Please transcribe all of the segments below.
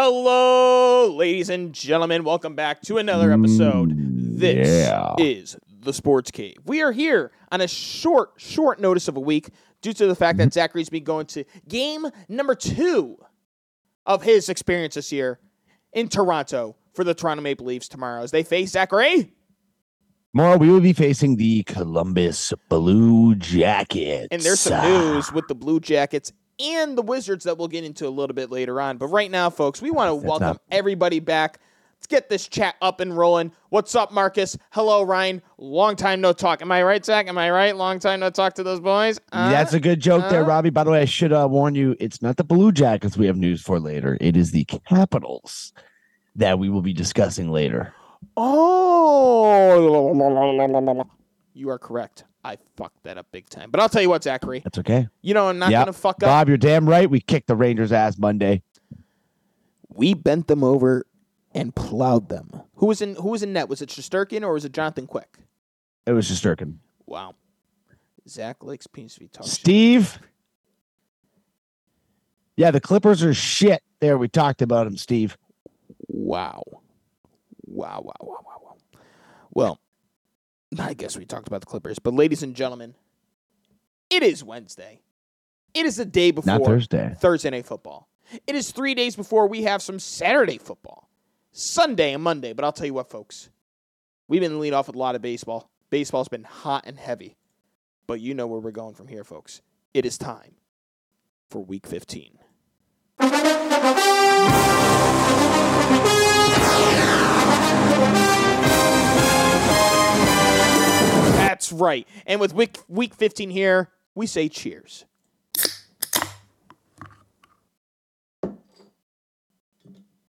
Hello, ladies and gentlemen. Welcome back to another episode. Mm, this yeah. is the Sports Cave. We are here on a short, short notice of a week due to the fact that Zachary's been going to game number two of his experience this year in Toronto for the Toronto Maple Leafs tomorrow as they face Zachary. Tomorrow we will be facing the Columbus Blue Jackets. And there's some news with the Blue Jackets and the Wizards that we'll get into a little bit later on. But right now, folks, we want to welcome not- everybody back. Let's get this chat up and rolling. What's up, Marcus? Hello, Ryan. Long time no talk. Am I right, Zach? Am I right? Long time no talk to those boys. Uh, That's a good joke there, uh. Robbie. By the way, I should uh, warn you, it's not the Blue Jackets we have news for later. It is the Capitals that we will be discussing later. oh. You are correct. I fucked that up big time. But I'll tell you what, Zachary. That's okay. You know I'm not Yep. going to fuck up. Bob, you're damn right. We kicked the Rangers' ass Monday. we bent them over and plowed them. Who was in Who was in net? Was it Shesterkin or was it Jonathan Quick? It was Shesterkin. Wow. Zach likes PSV talk. shit. Steve. Yeah, the Clippers are shit. There, we talked about them, Steve. Wow. Wow, wow, wow, wow, wow. Well, I guess we talked about the Clippers, but ladies and gentlemen, it is Wednesday. It is the day before Not Thursday. Thursday night football. It is three days before we have some Saturday football. Sunday and Monday, but I'll tell you what, folks. We've been lead off with a lot of baseball. Baseball's been hot and heavy. But you know where we're going from here, folks. It is time for week 15. That's right. And with week week 15 here, we say cheers.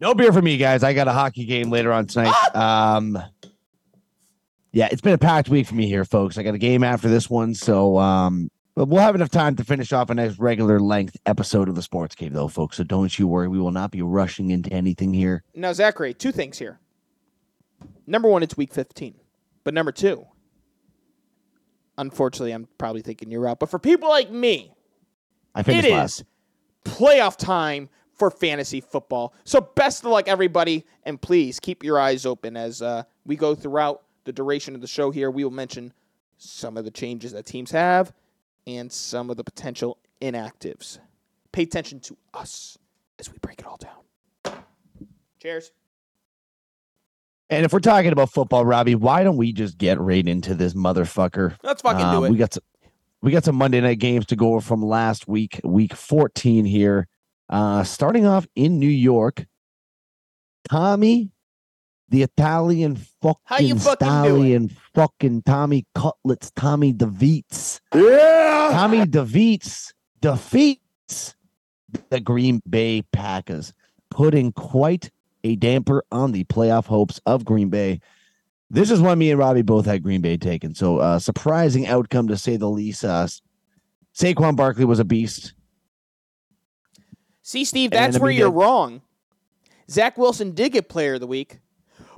No beer for me, guys. I got a hockey game later on tonight. Um, yeah, it's been a packed week for me here, folks. I got a game after this one, so um, but we'll have enough time to finish off a nice regular length episode of the Sports Cave, though, folks. So don't you worry. We will not be rushing into anything here. Now, Zachary, two things here. Number one, it's week 15. But number two, unfortunately, I'm probably thinking you're out. But for people like me, I it finished is last. playoff time for fantasy football. So best of luck, everybody. And please keep your eyes open as uh, we go throughout the duration of the show here. We will mention some of the changes that teams have and some of the potential inactives. Pay attention to us as we break it all down. Cheers. And if we're talking about football, Robbie, why don't we just get right into this motherfucker? Let's fucking Um, do it. We got some, we got some Monday night games to go over from last week, week 14 here. Uh, starting off in New York, Tommy, the Italian fucking How you fucking doing? fucking Tommy Cutlets, Tommy DeVeets. Yeah. Tommy DeVeets defeats the Green Bay Packers, putting quite a damper on the playoff hopes of Green Bay. This is one me and Robbie both had Green Bay taken. So uh surprising outcome to say the least. Uh Saquon Barkley was a beast. See, Steve, that's where you're wrong. Zach Wilson did get Player of the Week,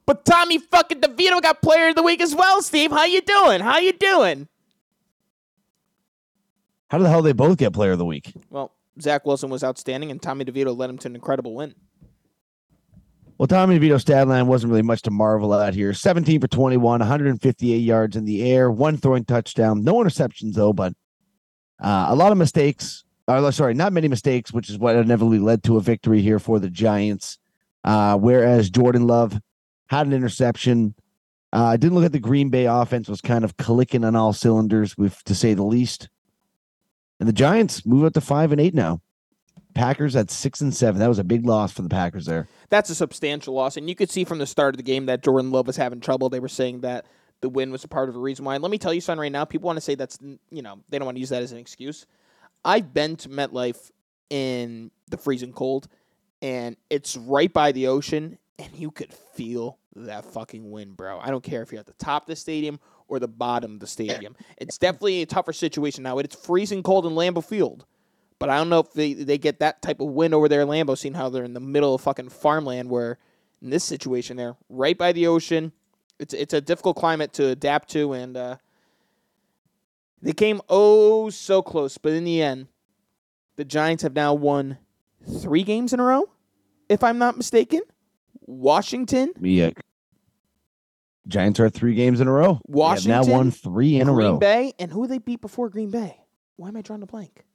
but Tommy fucking DeVito got Player of the Week as well. Steve, how you doing? How you doing? How the hell they both get player of the week? Well, Zach Wilson was outstanding, and Tommy DeVito led him to an incredible win. Well, Tommy DeVito's stat line wasn't really much to marvel at here. 17 for 21, 158 yards in the air, one throwing touchdown, no interceptions though, but uh, a lot of mistakes. Or, sorry, not many mistakes, which is what inevitably led to a victory here for the Giants. Uh, whereas Jordan Love had an interception. Uh, I didn't look at the Green Bay offense was kind of clicking on all cylinders, with to say the least. And the Giants move up to five and eight now. Packers at six and seven. That was a big loss for the Packers there. That's a substantial loss, and you could see from the start of the game that Jordan Love was having trouble. They were saying that the win was a part of the reason why. And let me tell you something right now. People want to say that's you know they don't want to use that as an excuse. I've been to MetLife in the freezing cold, and it's right by the ocean, and you could feel that fucking wind, bro. I don't care if you're at the top of the stadium or the bottom of the stadium. It's definitely a tougher situation now. It's freezing cold in Lambeau Field. But I don't know if they, they get that type of wind over there in Lambeau, seeing how they're in the middle of fucking farmland where in this situation they're right by the ocean. It's it's a difficult climate to adapt to and uh, they came oh so close, but in the end, the Giants have now won three games in a row. if I'm not mistaken. Washington, Yeah. Giants are three games in a row. Washington, now won three in a row. Green. Bay, and who they beat before Green Bay? Why am I drawing a blank?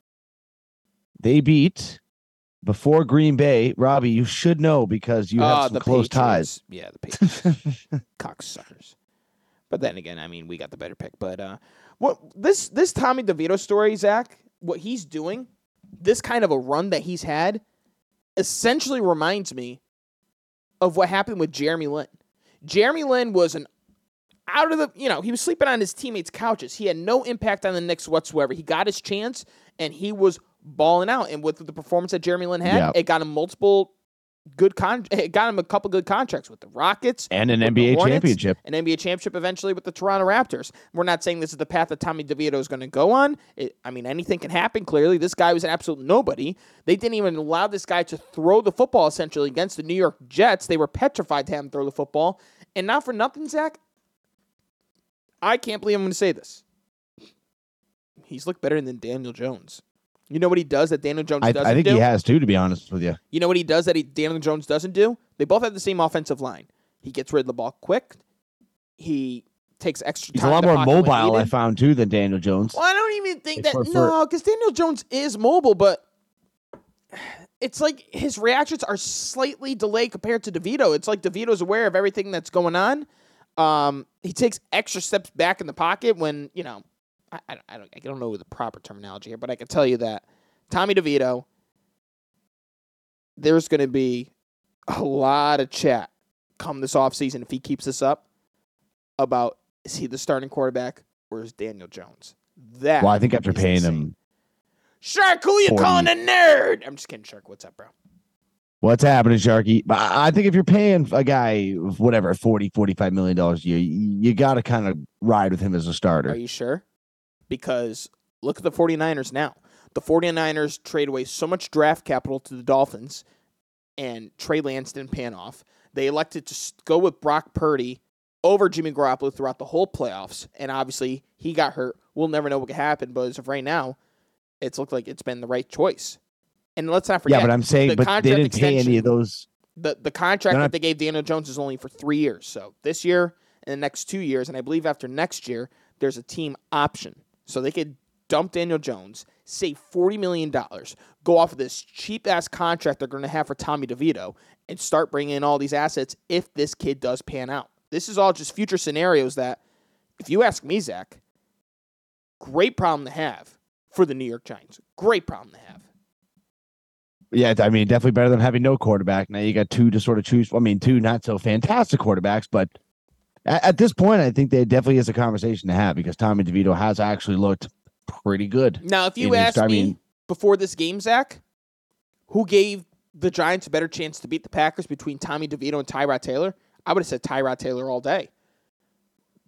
They beat before Green Bay. Robbie, you should know because you have Ah, some the close Patriots. Yeah, the Patriots. cocksuckers. But then again, I mean, we got the better pick. But uh, what this this Tommy DeVito story, Zach, what he's doing, this kind of a run that he's had, essentially reminds me of what happened with Jeremy Lin. Jeremy Lin was an out of the, you know, he was sleeping on his teammates' couches. He had no impact on the Knicks whatsoever. He got his chance and he was balling out. And with the performance that Jeremy Lin had, Yeah. it got him multiple good con. It got him a couple good contracts with the Rockets and an NBA Hornets, championship. an NBA championship eventually with the Toronto Raptors. We're not saying this is the path that Tommy DeVito is going to go on. It, I mean, anything can happen. Clearly, this guy was an absolute nobody. They didn't even allow this guy to throw the football essentially against the New York Jets. They were petrified to have him throw the football. And not for nothing, Zach. I can't believe I'm going to say this. He's looked better than Daniel Jones. You know what he does that Daniel Jones I, doesn't I think do? he has too, to be honest with you. You know what he does that he, Daniel Jones doesn't do? They both have the same offensive line. He gets rid of the ball quick. He takes extra He's time. a lot more mobile, I found too, than Daniel Jones. Well, I don't even think It's that. for- for- no, because Daniel Jones is mobile, but it's like his reactions are slightly delayed compared to DeVito. It's like DeVito's aware of everything that's going on. Um, he takes extra steps back in the pocket when you know. I, I, I don't I don't know the proper terminology here, but I can tell you that Tommy DeVito. There's going to be a lot of chat come this offseason if he keeps this up about is he the starting quarterback or is Daniel Jones? That Well, I think after paying insane. him, Shark, who are you 40. calling a nerd? I'm just kidding, Shark. What's up, bro? what's happening, Sharky? But I think if you're paying a guy whatever 40, 45 million dollars a year, you, you got to kind of ride with him as a starter. Are you sure? Because look at the 49ers now. The 49ers trade away so much draft capital to the Dolphins, and Trey Lance didn't pan off. They elected to go with Brock Purdy over Jimmy Garoppolo throughout the whole playoffs, and obviously he got hurt. We'll never know what could happen, but as of right now, it's looked like it's been the right choice. And let's not forget, yeah, but I'm saying, the but they didn't pay any of those. the the contract They're that they gave Daniel Jones is only for three years. So this year and the next two years, and I believe after next year, there's a team option. So they could dump Daniel Jones, save forty million dollars, go off of this cheap ass contract they're going to have for Tommy DeVito, and start bringing in all these assets if this kid does pan out. This is all just future scenarios that, if you ask me, Zach, great problem to have for the New York Giants. Great problem to have. Yeah, I mean, definitely better than having no quarterback. Now you got two to sort of choose. I mean, two not so fantastic quarterbacks, but at, at this point, I think there definitely is a conversation to have because Tommy DeVito has actually looked pretty good. Now, if you asked me mean- before this game, Zach, who gave the Giants a better chance to beat the Packers between Tommy DeVito and Tyrod Taylor, I would have said Tyrod Taylor all day.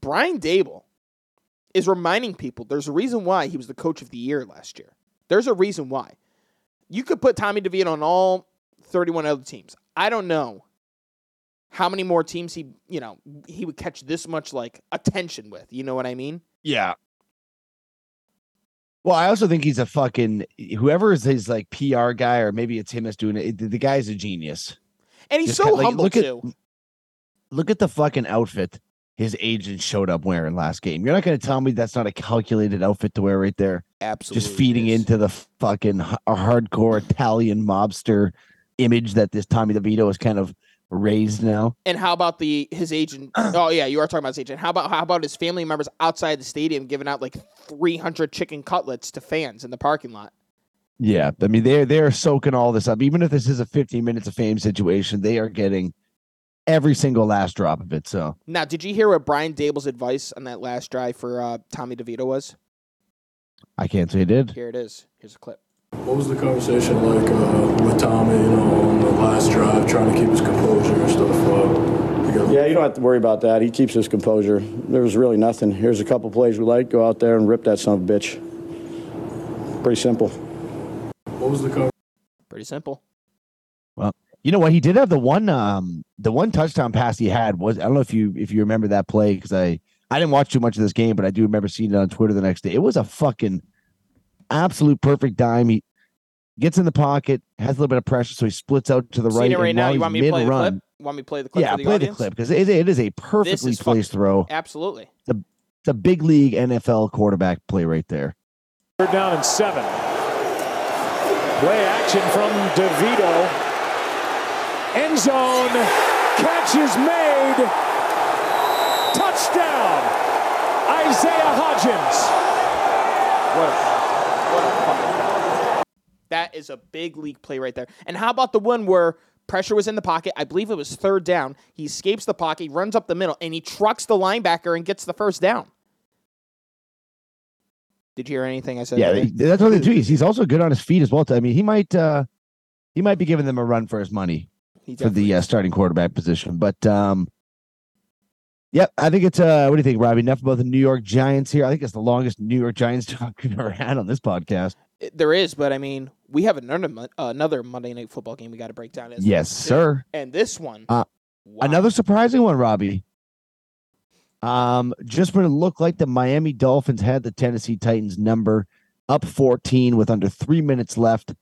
Brian Daboll is reminding people there's a reason why he was the coach of the year last year. There's a reason why. You could put Tommy DeVito on all 31 other teams. I don't know how many more teams he, you know, he would catch this much like attention with. You know what I mean? Yeah. Well, I also think he's a fucking whoever is his like PR guy, or maybe it's him that's doing it. The, the guy's a genius. And he's Just so kinda like, humble look at- too. Look at the fucking outfit his agent showed up wearing last game. You're not going to tell me that's not a calculated outfit to wear right there. Absolutely. Just feeding is. into the fucking h- hardcore Italian mobster image that this Tommy DeVito is kind of raised now. And how about the his agent? oh yeah, you are talking about his agent. How about how about his family members outside the stadium giving out like three hundred chicken cutlets to fans in the parking lot? Yeah, I mean they're they're soaking all this up. Even if this is a 15 minutes of fame situation, they are getting every single last drop of it. So Now, did you hear what Brian Daboll's advice on that last drive for uh, Tommy DeVito was? I can't say it did. Here it is. Here's a clip. What was the conversation like uh, with Tommy, you know, on the last drive, trying to keep his composure and stuff? Uh, you Yeah, you don't have to worry about that. He keeps his composure. There was really nothing. Here's a couple plays we like. Go out there and rip that son of a bitch. Pretty simple. What was the conversation? Pretty simple. Well, you know what? He did have the one um the one touchdown pass he had was I don't know if you if you remember that play because I I didn't watch too much of this game, but I do remember seeing it on Twitter the next day. It was a fucking absolute perfect dime. He gets in the pocket, has a little bit of pressure, so he splits out to the right. Seeing it right and now. You want me to play the mid-run- clip? Want me to play the clip? Yeah, for the play audience? the clip because it, it is a perfectly is placed throw. Absolutely. It's a big league NFL quarterback play right there. Third down and seven. Play action from DeVito. End zone. Catch is made. Touchdown. Isaiah Hodgins. What a what a fucking That is a big league play right there. And how about the one where pressure was in the pocket? I believe it was third down. He escapes the pocket, he runs up the middle, and he trucks the linebacker and gets the first down. Did you hear anything I said? Yeah, there? that's what they do. He's, he's also good on his feet as well. I mean, he might uh he might be giving them a run for his money for the uh, starting quarterback position. But um Yep, I think it's uh what do you think, Robbie? Enough about the New York Giants here. I think it's the longest New York Giants talk we've ever had on this podcast. It- there is, but I mean, we have another uh, another Monday night football game we got to break down. as Yes, well, sir. And this one, Uh, wow. Another surprising one, Robbie. Um, just when it looked like the Miami Dolphins had the Tennessee Titans number up 14 with under three minutes left.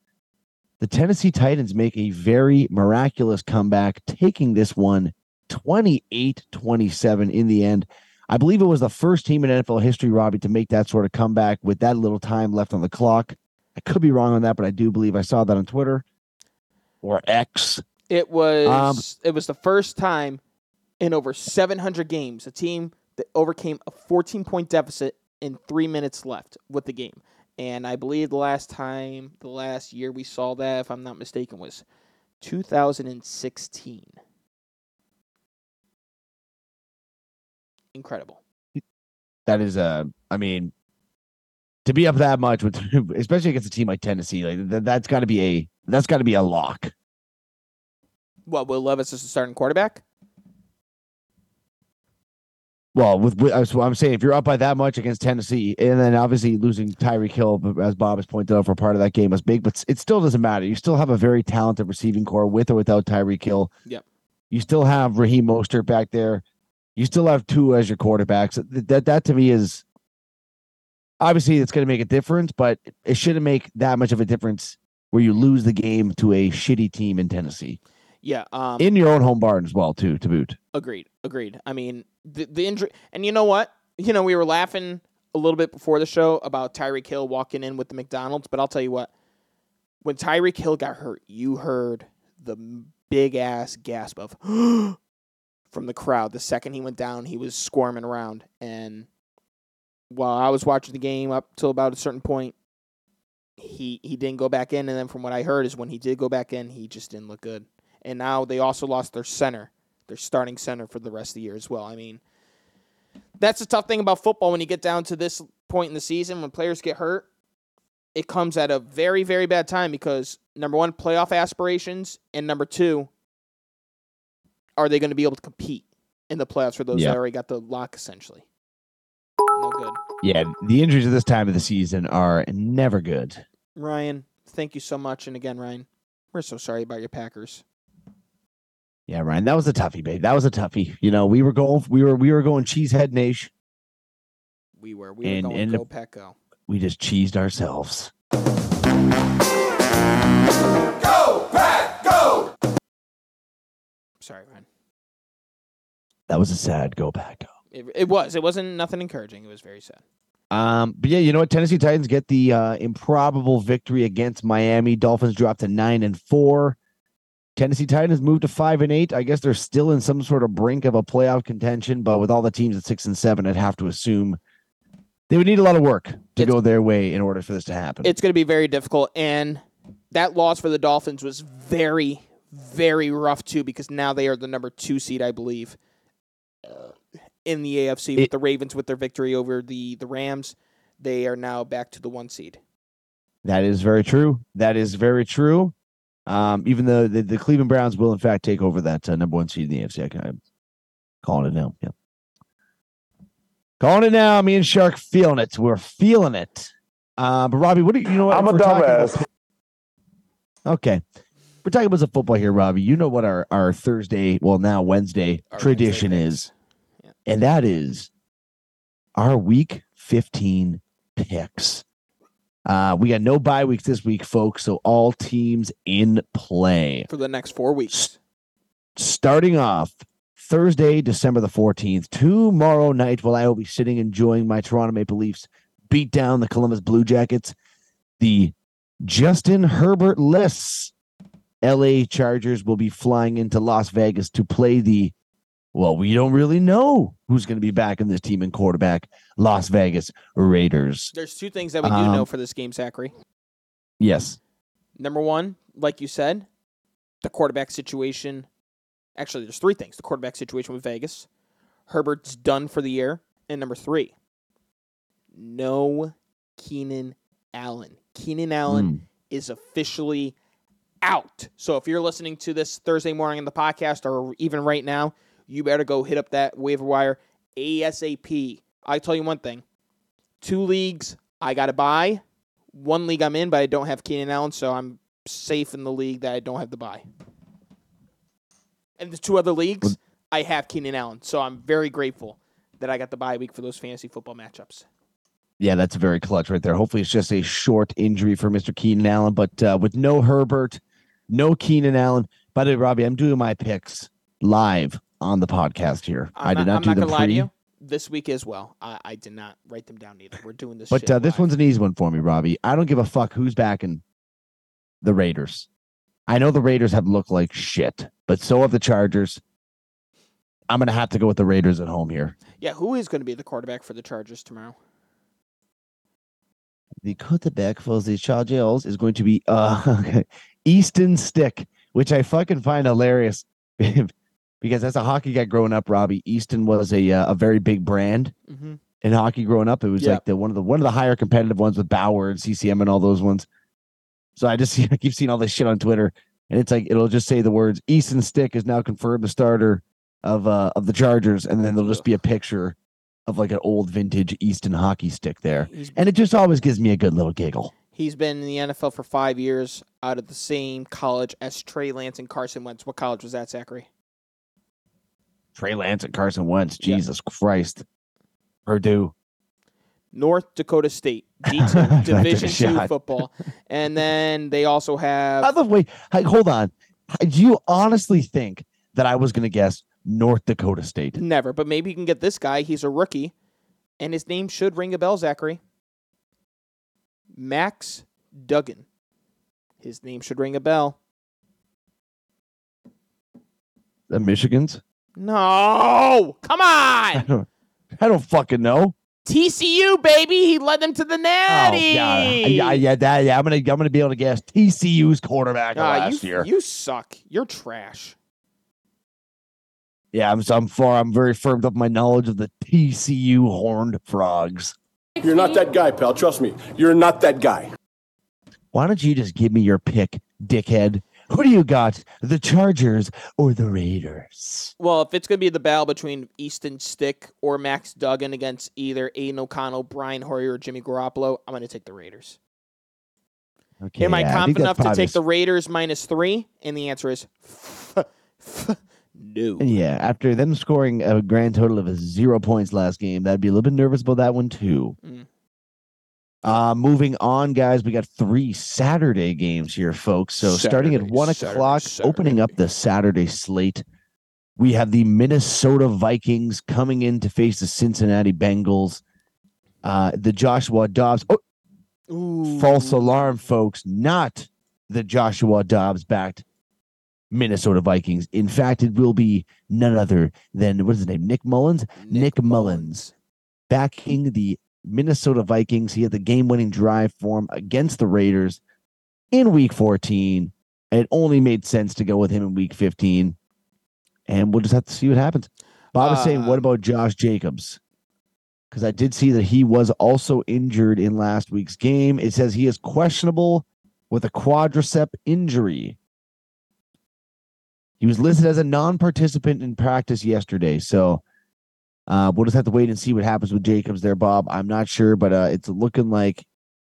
The Tennessee Titans make a very miraculous comeback, taking this one 28 27 in the end. I believe it was the first team in NFL history, Robbie, to make that sort of comeback with that little time left on the clock. I could be wrong on that, but I do believe I saw that on Twitter or X. It was Um, it was the first time in over 700 games a team that overcame a 14 point deficit in three minutes left with the game. And I believe the last time, the last year we saw that, if I'm not mistaken, was 2016. Incredible. That is a, I mean to be up that much with especially against a team like Tennessee like th- that's got to be a that's got to be a lock. What Will Levis is the starting quarterback? Well, with, with I'm saying if you're up by that much against Tennessee and then obviously losing Tyreek Hill as Bob has pointed out for part of that game was big, but it still doesn't matter. You still have a very talented receiving corps with or without Tyreek Hill. Yep. You still have Raheem Mostert back there. You still have two as your quarterbacks. That, that to me is obviously it's going to make a difference, but it shouldn't make that much of a difference where you lose the game to a shitty team in Tennessee Yeah. Um, in your own home barn as well, too. To boot, Agreed. Agreed. I mean, the the injury, and you know what? You know, we were laughing a little bit before the show about Tyreek Hill walking in with the McDonald's, but I'll tell you what. When Tyreek Hill got hurt, you heard the big ass gasp of from the crowd. The second he went down, he was squirming around, and while I was watching the game up till about a certain point, he he didn't go back in, and then from what I heard is when he did go back in, he just didn't look good. And now they also lost their center their starting center for the rest of the year as well. I mean, that's the tough thing about football when you get down to this point in the season when players get hurt. It comes at a very, very bad time because number one, playoff aspirations, and number two, are they going to be able to compete in the playoffs for those Yeah. that already got the lock essentially? No good. yeah, the injuries at this time of the season are never good. Ryan, thank you so much. And again, Ryan, we're so sorry about your Packers. Yeah, Ryan, that was a toughie, babe. That was a toughie. You know, we were going, we were, we were going cheesehead nation. We were. We And- were going and go Pack go. We just cheesed ourselves. Go pack go. Sorry, Ryan. That was a sad go back. It, it was. It wasn't nothing encouraging. It was very sad. Um, but yeah, you know what? Tennessee Titans get the uh, improbable victory against Miami. Dolphins drop to nine and four. Tennessee Titans move to five and eight. I guess they're still in some sort of brink of a playoff contention, but with all the teams at six and seven, I'd have to assume they would need a lot of work to It's- go their way in order for this to happen. It's going to be very difficult. And that loss for the Dolphins was very, very rough, too, because now they are the number two seed, I believe, in the AFC with It- the Ravens with their victory over the, the Rams. They are now back to the one seed. That is very true. That is very true. Um, even though the, the Cleveland Browns will in fact take over that uh, number one seed in the AFC, I can, I'm calling it now. Yeah, calling it now. Me and Shark feeling it. We're feeling it. Uh, but Robbie, what do you, you know? What, I'm a we're about- dumbass. Okay, we're talking about some football here, Robbie. You know what our our Thursday, well now Wednesday Our tradition Wednesday is, picks. And that is our Week 15 picks. Uh, we got no bye weeks this week, folks. So all teams in play. For the next four weeks. Starting off Thursday, December the 14th, tomorrow night, while I will be sitting enjoying my Toronto Maple Leafs beat down the Columbus Blue Jackets, the Justin Herbert lists LA Chargers will be flying into Las Vegas to play the well, we don't really know who's going to be back in this team and quarterback, Las Vegas Raiders. There's two things that we do Um, know for this game, Zachary. Yes. Number one, like you said, the quarterback situation. Actually, there's three things: the quarterback situation with Vegas, Herbert's done for the year, and number three, no Keenan Allen. Keenan Allen Mm. is officially out. So if you're listening to this Thursday morning in the podcast or even right now, you better go hit up that waiver wire ASAP. I tell you one thing. Two leagues I got to buy. One league I'm in, but I don't have Keenan Allen, so I'm safe in the league that I don't have to buy. And the two other leagues, I have Keenan Allen, so I'm very grateful that I got the bye week for those fantasy football matchups. Yeah, that's very clutch right there. Hopefully, it's just a short injury for Mr. Keenan Allen, but uh, with no Herbert, no Keenan Allen. By the way, Robbie, I'm doing my picks live on the podcast here. I'm I did not I'm do not lie to pre, you. This week as well. I, I did not write them down either. We're doing this. but shit uh, this one's an easy one for me, Robbie. I don't give a fuck who's backing the Raiders. I know the Raiders have looked like shit, but so have the Chargers. I'm gonna have to go with the Raiders at home here. Yeah, who is going to be the quarterback for the Chargers tomorrow? The quarterback for the Chargers is going to be uh Easton Stick, which I fucking find hilarious because as a hockey guy growing up, Robbie Easton was a uh, a very big brand Mm-hmm. in hockey growing up. It was Yeah. like the one of the one of the higher competitive ones with Bauer and CCM and all those ones. So I just see I keep seeing all this shit on Twitter, and it's like it'll just say the words Easton Stick is now confirmed the starter of uh of the Chargers, and then there'll just be a picture of like an old vintage Easton hockey stick there. And it just always gives me a good little giggle. he's been in the NFL for five years out of the same college as Trey Lance and Carson Wentz. What college was that, Zachary? Trey Lance and Carson Wentz. Yeah. Jesus Christ. Purdue. North Dakota State, D2, Division two football, and then they also have By the way, hold on. Do you honestly think that I was going to guess North Dakota State? never, but maybe you can get this guy. He's a rookie, and his name should ring a bell, Zachary. Max Duggan. His name should ring a bell. The Michigans? No, come I on, don't, I don't fucking know. TCU baby. He led them to the natty. Oh natty. yeah, yeah, yeah, that, yeah. I'm gonna, I'm gonna be able to guess TCU's quarterback Ah, last you, year. you suck. You're trash. yeah, I'm, so I'm far. I'm very firmed up my knowledge of the TCU Horned Frogs. You're not that guy, pal. Trust me. You're not that guy. Why don't you just give me your pick, dickhead? Who do you got? The Chargers or the Raiders? Well, if it's going to be the battle between Easton Stick or Max Duggan against either Aidan O'Connell, Brian Hoyer, or Jimmy Garoppolo, I'm going to take the Raiders. Okay, Am I yeah, confident that's enough to take the Raiders minus three? And the answer is no. Yeah, after them scoring a grand total of zero points last game, that'd be a little bit nervous about that one too. Mm. Uh, moving on, guys, we got three Saturday games here, folks. So starting at one Saturday, o'clock, opening up the Saturday slate, we have the Minnesota Vikings coming in to face the Cincinnati Bengals. Uh, the Joshua Dobbs. Oh, Ooh. false alarm, folks. Not the Joshua Dobbs backed Minnesota Vikings. In fact, it will be none other than what is his name? Nick Mullens. Nick Mullens. Backing the Minnesota Vikings. He had the game winning drive for him against the Raiders in week 14. It only made sense to go with him in week 15. And we'll just have to see what happens. Bob is saying, Uh, what about Josh Jacobs? Because I did see that he was also injured in last week's game. It says he is questionable with a quadricep injury. He was listed as a non participant in practice yesterday. So uh, we'll just have to wait and see what happens with Jacobs there, Bob. I'm not sure, but uh, it's looking like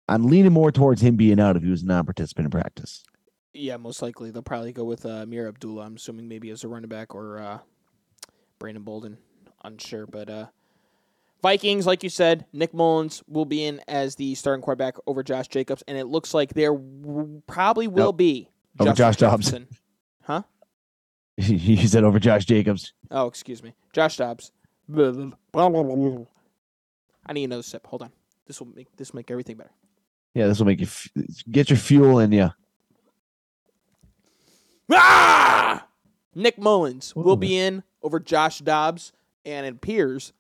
I'm leaning more towards him being out if he was a non participant in practice. Yeah, most likely they'll probably go with uh, Ameer Abdullah. I'm assuming maybe as a running back or uh, Brandon Bolden. Unsure, but uh, Vikings, like you said, Nick Mullens will be in as the starting quarterback over Josh Jacobs, and it looks like there w- probably will Nope. be Over Josh Dobbs. Huh? he said over Josh Jacobs. Oh, excuse me, Josh Dobbs. I need another sip. Hold on. This will make this will make everything better. Yeah, this will make you f- get your fuel in you. Ah! Nick Mullens will be in over Josh Dobbs, and it appears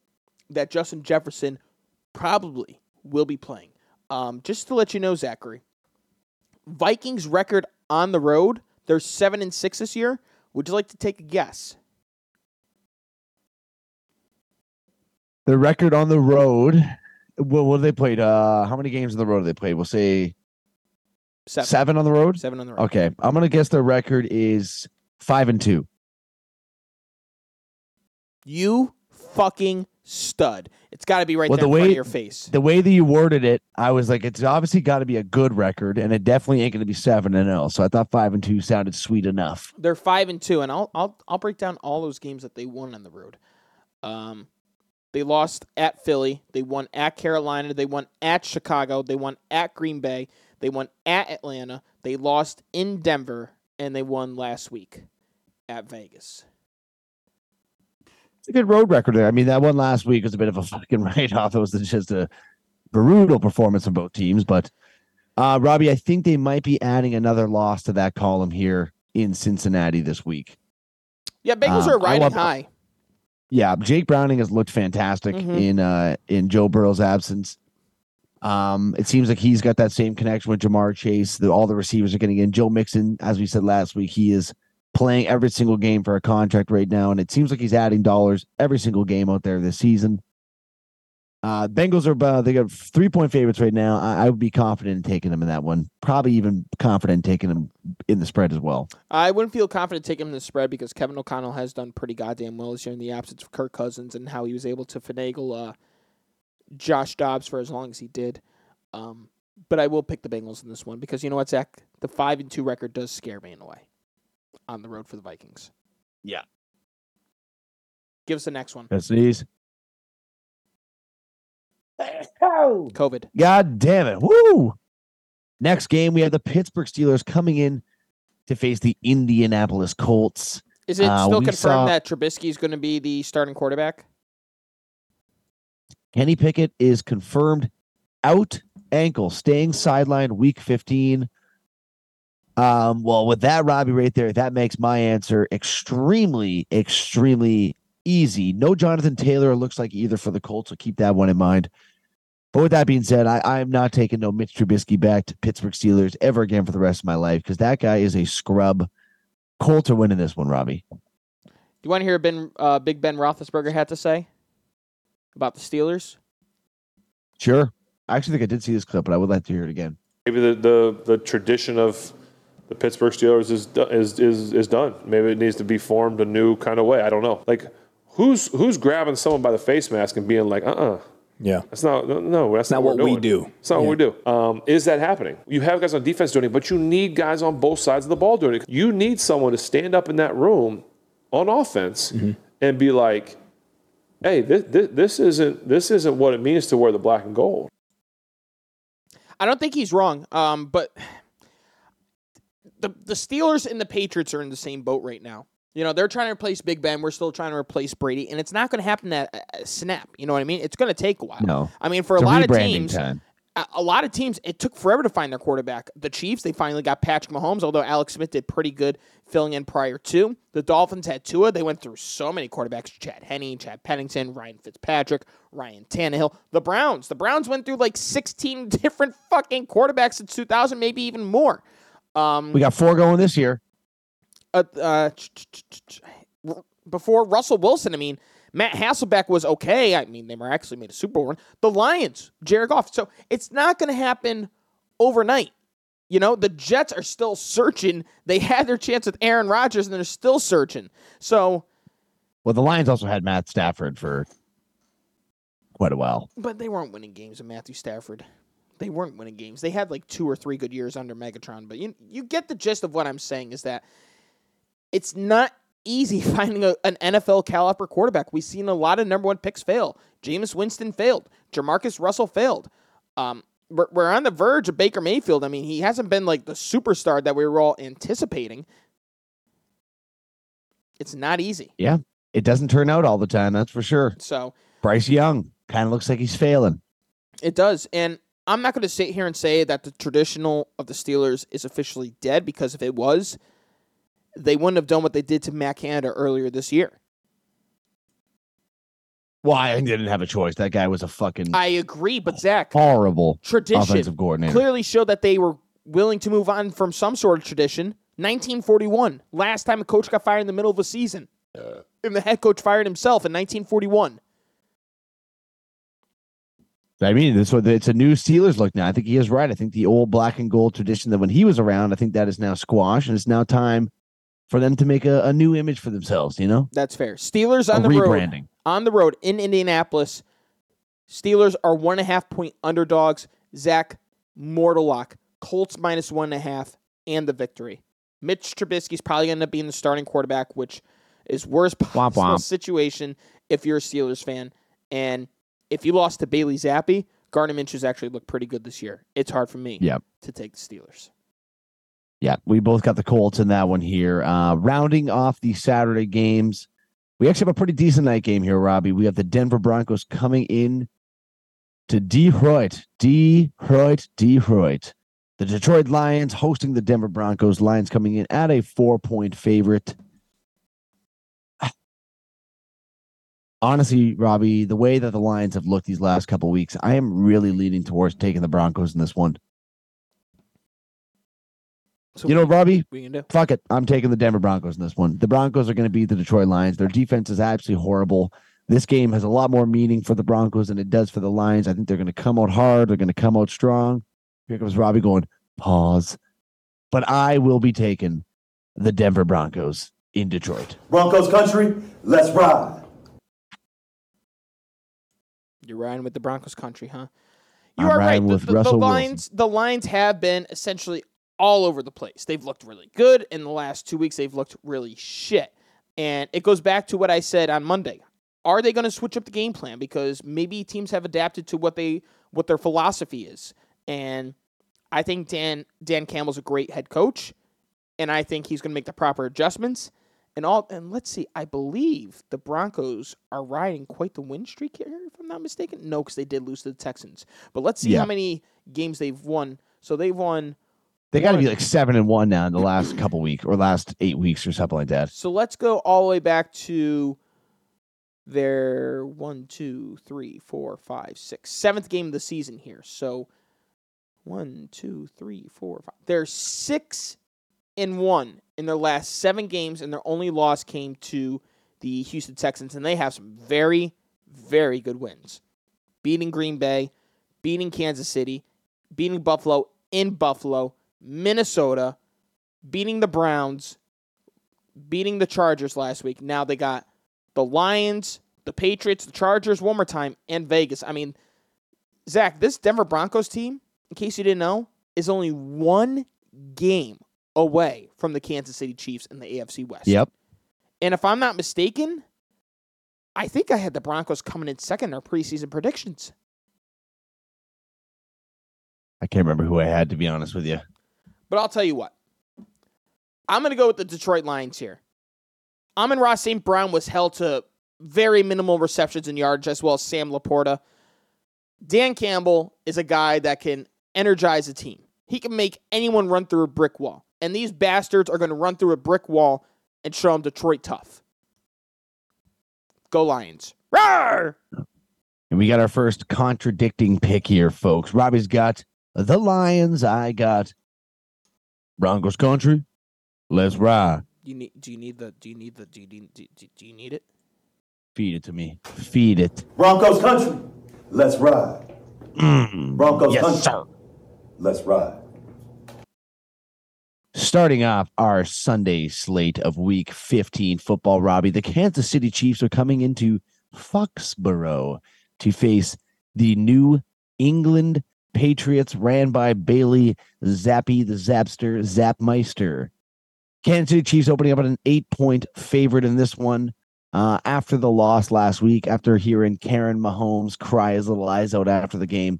that Justin Jefferson probably will be playing. Um, just to let you know, Zachary, Vikings record on the road, they're seven and six this year. Would you like to take a guess? The record on the road. Well, what have they played? Uh, how many games on the road have they played? We'll say Seven. seven on the road. Seven on the road. Okay, I'm gonna guess their record is five and two. You fucking stud. It's got to be right Well, there the in front way- of your face. The way that you worded it, I was like, it's obviously got to be a good record, and it definitely ain't gonna be seven and zero. So I thought five and two sounded sweet enough. They're five and two, and I'll I'll I'll break down all those games that they won on the road. Um, they lost at Philly. They won at Carolina. They won at Chicago. They won at Green Bay. They won at Atlanta. They lost in Denver, and they won last week at Vegas. It's a good road record there. I mean, that one last week was a bit of a fucking write off. It was just a brutal performance from both teams. But uh, Robbie, I think they might be adding another loss to that column here in Cincinnati this week. Yeah, Bengals Um, are riding love- high. Yeah, Jake Browning has looked fantastic Mhm. in uh in Joe Burrow's absence. Um, it seems like he's got that same connection with Ja'Marr Chase. The, all the receivers are getting in. Joe Mixon, as we said last week, he is playing every single game for a contract right now, and it seems like he's adding dollars every single game out there this season. Uh, Bengals are uh, they got three point favorites right now. I, I would be confident in taking them in that one. Probably even confident in taking them in the spread as well. I wouldn't feel confident taking them in the spread because Kevin O'Connell has done pretty goddamn well this year in the absence of Kirk Cousins and how he was able to finagle uh, Josh Dobbs for as long as he did. Um, but I will pick the Bengals in this one because you know what, Zach? The five and two record does scare me in a way on the road for the Vikings. Yeah. Give us the next one. That's these. COVID. God damn it. Woo! Next game, we have the Pittsburgh Steelers coming in to face the Indianapolis Colts. Is it Uh, still confirmed saw- that Trubisky is going to be the starting quarterback? Kenny Pickett is confirmed out ankle, staying sidelined week 15. Um, well, with that, Robbie, right there, that makes my answer extremely, extremely easy. No Jonathan Taylor, it looks like either for the Colts, so keep that one in mind. But with that being said, I, I am not taking no Mitch Trubisky back to Pittsburgh Steelers ever again for the rest of my life because that guy is a scrub. Colts are winning this one, Robbie. Do you want to hear Ben, uh, Big Ben Roethlisberger had to say about the Steelers? Sure. I actually think I did see this clip, but I would like to hear it again. Maybe the, the, the tradition of the Pittsburgh Steelers is, is is is done. Maybe it needs to be formed a new kind of way. I don't know. Like who's who's grabbing someone by the face mask and being like, uh uh Yeah. that's not no, no that's Not not, what we we're do. It's not what we do. Um, is that happening? You have guys on defense doing it, but you need guys on both sides of the ball doing it. You need someone to stand up in that room on offense Mm-hmm. and be like, "Hey, this, this this isn't this isn't what it means to wear the black and gold." I don't think he's wrong. Um, but the the Steelers and the Patriots are in the same boat right now. You know, they're trying to replace Big Ben. We're still trying to replace Brady, and it's not going to happen at a snap. You know what I mean? It's going to take a while. No. I mean, for It's a lot of teams, time. a, a lot of teams, it took forever to find their quarterback. The Chiefs, they finally got Patrick Mahomes, although Alex Smith did pretty good filling in prior to. The Dolphins had Tua. They went through so many quarterbacks: Chad Henne, Chad Pennington, Ryan Fitzpatrick, Ryan Tannehill. The Browns, the Browns went through like 16 different fucking quarterbacks since 2000, maybe even more. Um, We got four going this year. Uh, uh, before Russell Wilson, I mean, Matt Hasselbeck was okay. I mean, they were actually made a Super Bowl run. The Lions, Jared Goff. So it's not going to happen overnight. You know, the Jets are still searching. They had their chance with Aaron Rodgers, and they're still searching. So, Well, the Lions also had Matt Stafford for quite a while. but they weren't winning games with Matthew Stafford. They weren't winning games. They had like two or three good years under Megatron. But you you get the gist of what I'm saying is that it's not easy finding a, an NFL caliber quarterback. We've seen a lot of number one picks fail. Jameis Winston failed. Jamarcus Russell failed. Um, we're, we're on the verge of Baker Mayfield. I mean, he hasn't been like the superstar that we were all anticipating. It's not easy. Yeah. It doesn't turn out all the time, that's for sure. So Bryce Young kind of looks like he's failing. It does. And I'm not going to sit here and say that the traditional of the Steelers is officially dead because if it was, they wouldn't have done what they did to Matt Canada earlier this year. Well, I didn't have a choice. That guy was a fucking I agree, but Zach, horrible tradition offensive coordinator. clearly showed that they were willing to move on from some sort of tradition. 1941, last time a coach got fired in the middle of a season. And the head coach fired himself in 1941. I mean, this it's a new Steelers look now. I think he is right. I think the old black and gold tradition that when he was around, I think that is now squashed, and it's now time for them to make a, a new image for themselves. You know, That's fair. Steelers on a the road. on the road in Indianapolis. Steelers are one and a half point underdogs. Zach Mortalock, Colts minus one and a half, and the victory. Mitch Trubisky's probably going to be in the starting quarterback, which is worst possible womp. situation if you're a Steelers fan. And if you lost to Bailey Zappe, Gardner Minshew's actually looked pretty good this year. It's hard for me Yep. to take the Steelers. Yeah, we both got the Colts in that one here. Uh, rounding off the Saturday games, we actually have a pretty decent night game here, Robbie. We have the Denver Broncos coming in to Detroit, Detroit, Detroit. The Detroit Lions hosting the Denver Broncos. Lions coming in at a four point favorite. Honestly, Robbie, the way that the Lions have looked these last couple weeks, I am really leaning towards taking the Broncos in this one. So You know, Robbie, we can do? fuck it. I'm taking the Denver Broncos in this one. The Broncos are going to beat the Detroit Lions. Their defense is absolutely horrible. This game has a lot more meaning for the Broncos than it does for the Lions. I think they're going to come out hard. They're going to come out strong. Here comes Robbie going, pause. But I will be taking the Denver Broncos in Detroit. Broncos country, let's ride. You're riding with the Broncos country, huh? You I'm are right. The, with the- the Russell Wilson. Lions, the Lions have been essentially all over the place. They've looked really good. In the last two weeks, they've looked really shit. And it goes back to what I said on Monday. Are they going to switch up the game plan? Because maybe teams have adapted to what they what their philosophy is. And I think Dan Dan Campbell's a great head coach, and I think he's going to make the proper adjustments. And all and let's see, I believe the Broncos are riding quite the win streak here, if I'm not mistaken. No, because they did lose to the Texans. But let's see Yeah. how many games they've won. So they've won. They got to be like seven and one now in the last couple weeks or last eight weeks or something like that. So let's go all the way back to their one, two, three, four, five, six, seventh game of the season here. So one, two, three, four, five. They're six and one in their last seven games, and their only loss came to the Houston Texans, and they have some very, very good wins. Beating Green Bay, beating Kansas City, beating Buffalo in Buffalo, Minnesota, beating the Browns, beating the Chargers last week. Now they got the Lions, the Patriots, the Chargers one more time, and Vegas. I mean, Zach, this Denver Broncos team, in case you didn't know, is only one game away from the Kansas City Chiefs in the AFC West. Yep. And if I'm not mistaken, I think I had the Broncos coming in second in our preseason predictions. I can't remember who I had to be honest with you. But I'll tell you what. I'm going to go with the Detroit Lions here. Amon-Ra St. Brown was held to very minimal receptions and yards, as well as Sam Laporta. Dan Campbell is a guy that can energize a team. He can make anyone run through a brick wall. And these bastards are going to run through a brick wall and show them Detroit tough. Go Lions. Roar! And we got our first contradicting pick here, folks. Robbie's got the Lions. I got Broncos country. Let's ride. Do you need? Do you need the? Do you need the? Do you need? Do, do, do you need it? Feed it to me. Feed it. Broncos country, let's ride. Mm. Broncos Yes, country, sir. let's ride. Starting off our Sunday slate of week 15 football, Robbie, the Kansas City Chiefs are coming into Foxborough to face the New England Patriots ran by Bailey Zappe, the Zapster, Zapmeister. Kansas City Chiefs opening up at an eight point favorite in this one. Uh, after the loss last week, after hearing Karen Mahomes cry his little eyes out after the game,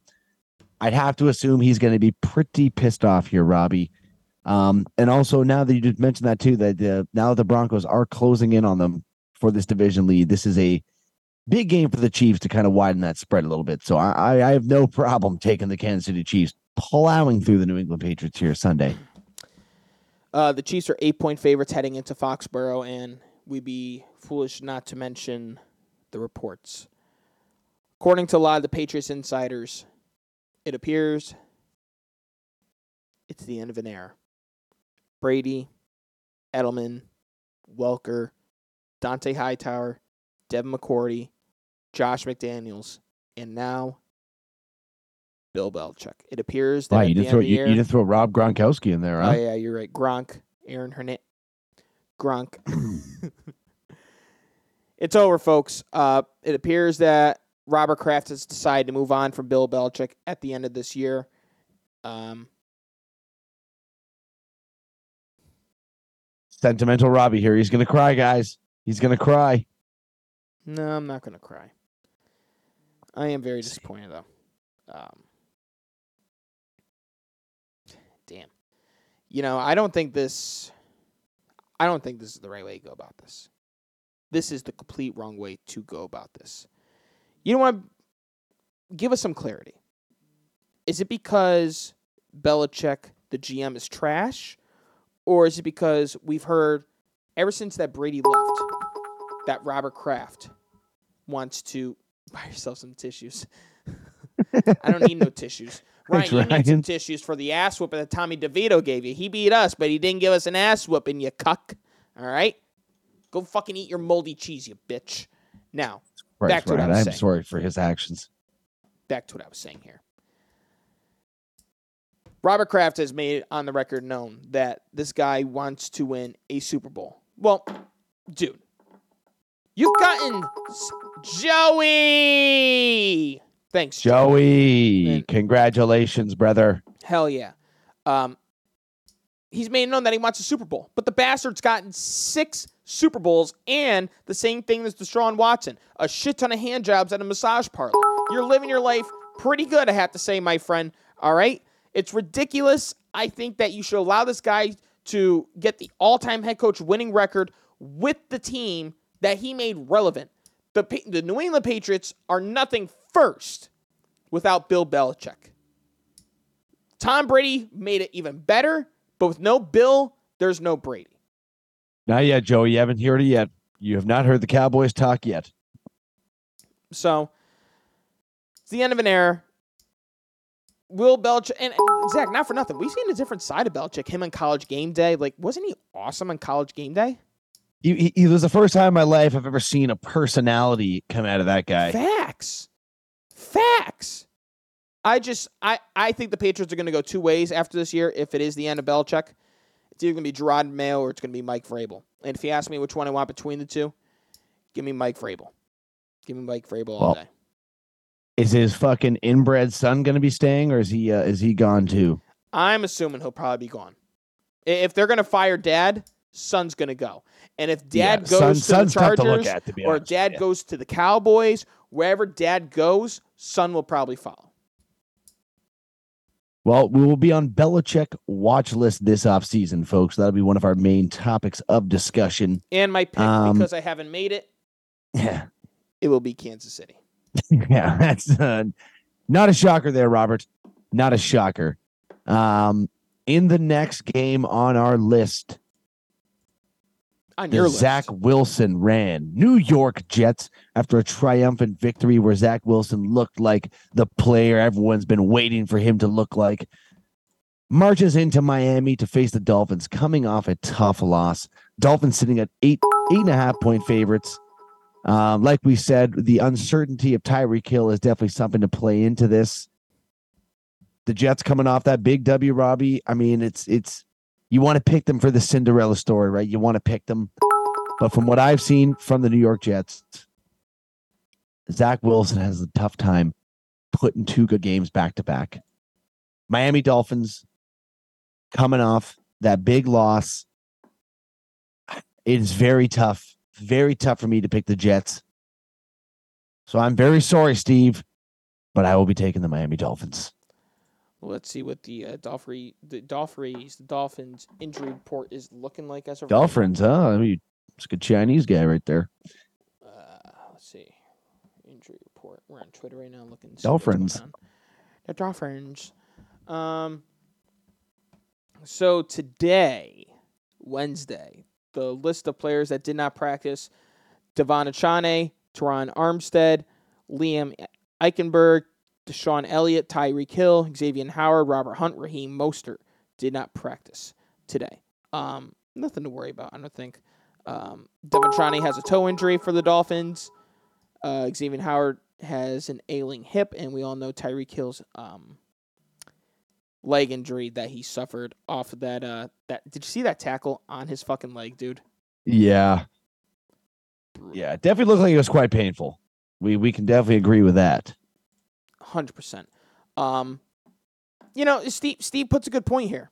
I'd have to assume he's going to be pretty pissed off here, Robbie. Um, and also now that you just mentioned that too, that uh, now the Broncos are closing in on them for this division lead. This is a big game for the Chiefs to kind of widen that spread a little bit. So I, I have no problem taking the Kansas City Chiefs plowing through the New England Patriots here Sunday. Uh, the Chiefs are eight point favorites heading into Foxborough, and we'd be foolish not to mention the reports. According to a lot of the Patriots insiders, it appears it's the end of an era. Brady, Edelman, Welker, Dont'a Hightower, Devin McCourty, Josh McDaniels, and now Bill Belichick. It appears that Wow, you did end throw you, you did throw Rob Gronkowski in there, huh? Oh yeah, you're right. Gronk, Aaron Hernandez, Gronk. it's over, folks. Uh, it appears that Robert Kraft has decided to move on from Bill Belichick at the end of this year. Um, Sentimental Robbie here. He's gonna cry, guys. He's gonna cry. no, I'm not gonna cry. I am very disappointed though. Um, damn. You know, I don't think this. I don't think this is the right way to go about this. This is the complete wrong way to go about this. You know what? Give us some clarity. Is it because Belichick, the GM, is trash? Or is it because we've heard ever since that Brady left that Robert Kraft wants to buy yourself some tissues? I don't need no tissues. Ryan, Thanks, you need some tissues for the ass whooping that Tommy DeVito gave you. He beat us, but he didn't give us an ass whooping, you cuck. All right? Go fucking eat your moldy cheese, you bitch. Now, Right, Back to what I right. was I'm saying. sorry for his actions. back to what I was saying here. Robert Kraft has made it on the record known that this guy wants to win a Super Bowl. Well, dude, you've gotten Joey. Thanks, Joey, congratulations, brother. Hell yeah. Um, he's made known that he wants a Super Bowl, but the bastard's gotten six Super Bowls and the same thing as Deshaun Watson a shit ton of hand jobs at a massage parlor. You're living your life pretty good, I have to say, my friend. All right? It's ridiculous. I think that you should allow this guy to get the all time head coach winning record with the team that he made relevant. The, Pa- the New England Patriots are nothing first without Bill Belichick. Tom Brady made it even better, but with no Bill, there's no Brady. Not yet, Joey. You haven't heard it yet. You have not heard the Cowboys talk yet. So it's the end of an era. Will Belichick and, and Zach, not for nothing, we've seen a different side of Belichick. Him on College Game Day, like, wasn't he awesome on College Game Day? He, he, it was the first time in my life I've ever seen a personality come out of that guy. Facts, facts. I just, I, I think the Patriots are going to go two ways after this year. If it is the end of Belichick, it's either going to be Jerod Mayo or it's going to be Mike Vrabel. And if you ask me which one I want between the two, give me Mike Vrabel. Give me Mike Vrabel all Well, day. Is his fucking inbred son going to be staying, or is he uh, is he gone too? I'm assuming he'll probably be gone. If they're going to fire dad, son's going to go. And if dad Yeah, goes son- to son's the to Chargers look at, to or honest dad you. goes to the Cowboys, wherever dad goes, son will probably follow. Well, we will be on Belichick watch list this offseason, folks. That'll be one of our main topics of discussion. And my pick, Um, because I haven't made it, Yeah, it will be Kansas City. yeah, that's uh, not a shocker there, Robert. Not a shocker. Um, in the next game on our list, On your list. Zach Wilson ran New York Jets after a triumphant victory where Zach Wilson looked like the player everyone's been waiting for him to look like. Marches into Miami to face the Dolphins, coming off a tough loss. Dolphins sitting at eight, eight and a half point favorites. Um, like we said, the uncertainty of Tyreek Hill is definitely something to play into this. The Jets coming off that big W, Robbie. I mean, it's it's you want to pick them for the Cinderella story, right? You want to pick them. But from what I've seen from the New York Jets, Zach Wilson has a tough time putting two good games back to back. Miami Dolphins coming off that big loss it is very tough, very tough for me to pick the Jets. So I'm very sorry, Steve, but I will be taking the Miami Dolphins. Let's see what the uh, the Dolphins, the Dolphins injury report is looking like as of right Dolphins, huh? I mean, it's a good Chinese guy right there. Uh, let's see, injury report. We're on Twitter right now looking. to see what's going Dolphins. The Dolphins. Um. So today, Wednesday, the list of players that did not practice: De'Von Achane, Terron Armstead, Liam Eichenberg, DeShon Elliott, Tyreek Hill, Xavier Howard, Robert Hunt, Raheem Mostert did not practice today. Um, nothing to worry about, I don't think. Um, De'Von Achane has a toe injury for the Dolphins. Uh, Xavier Howard has an ailing hip, and we all know Tyreek Hill's um, leg injury that he suffered off of that. Uh, that did you see that tackle on his fucking leg, dude? Yeah. Yeah, it definitely looked like it was quite painful. We we can definitely agree with that. Hundred percent. Um, you know, Steve Steve puts a good point here.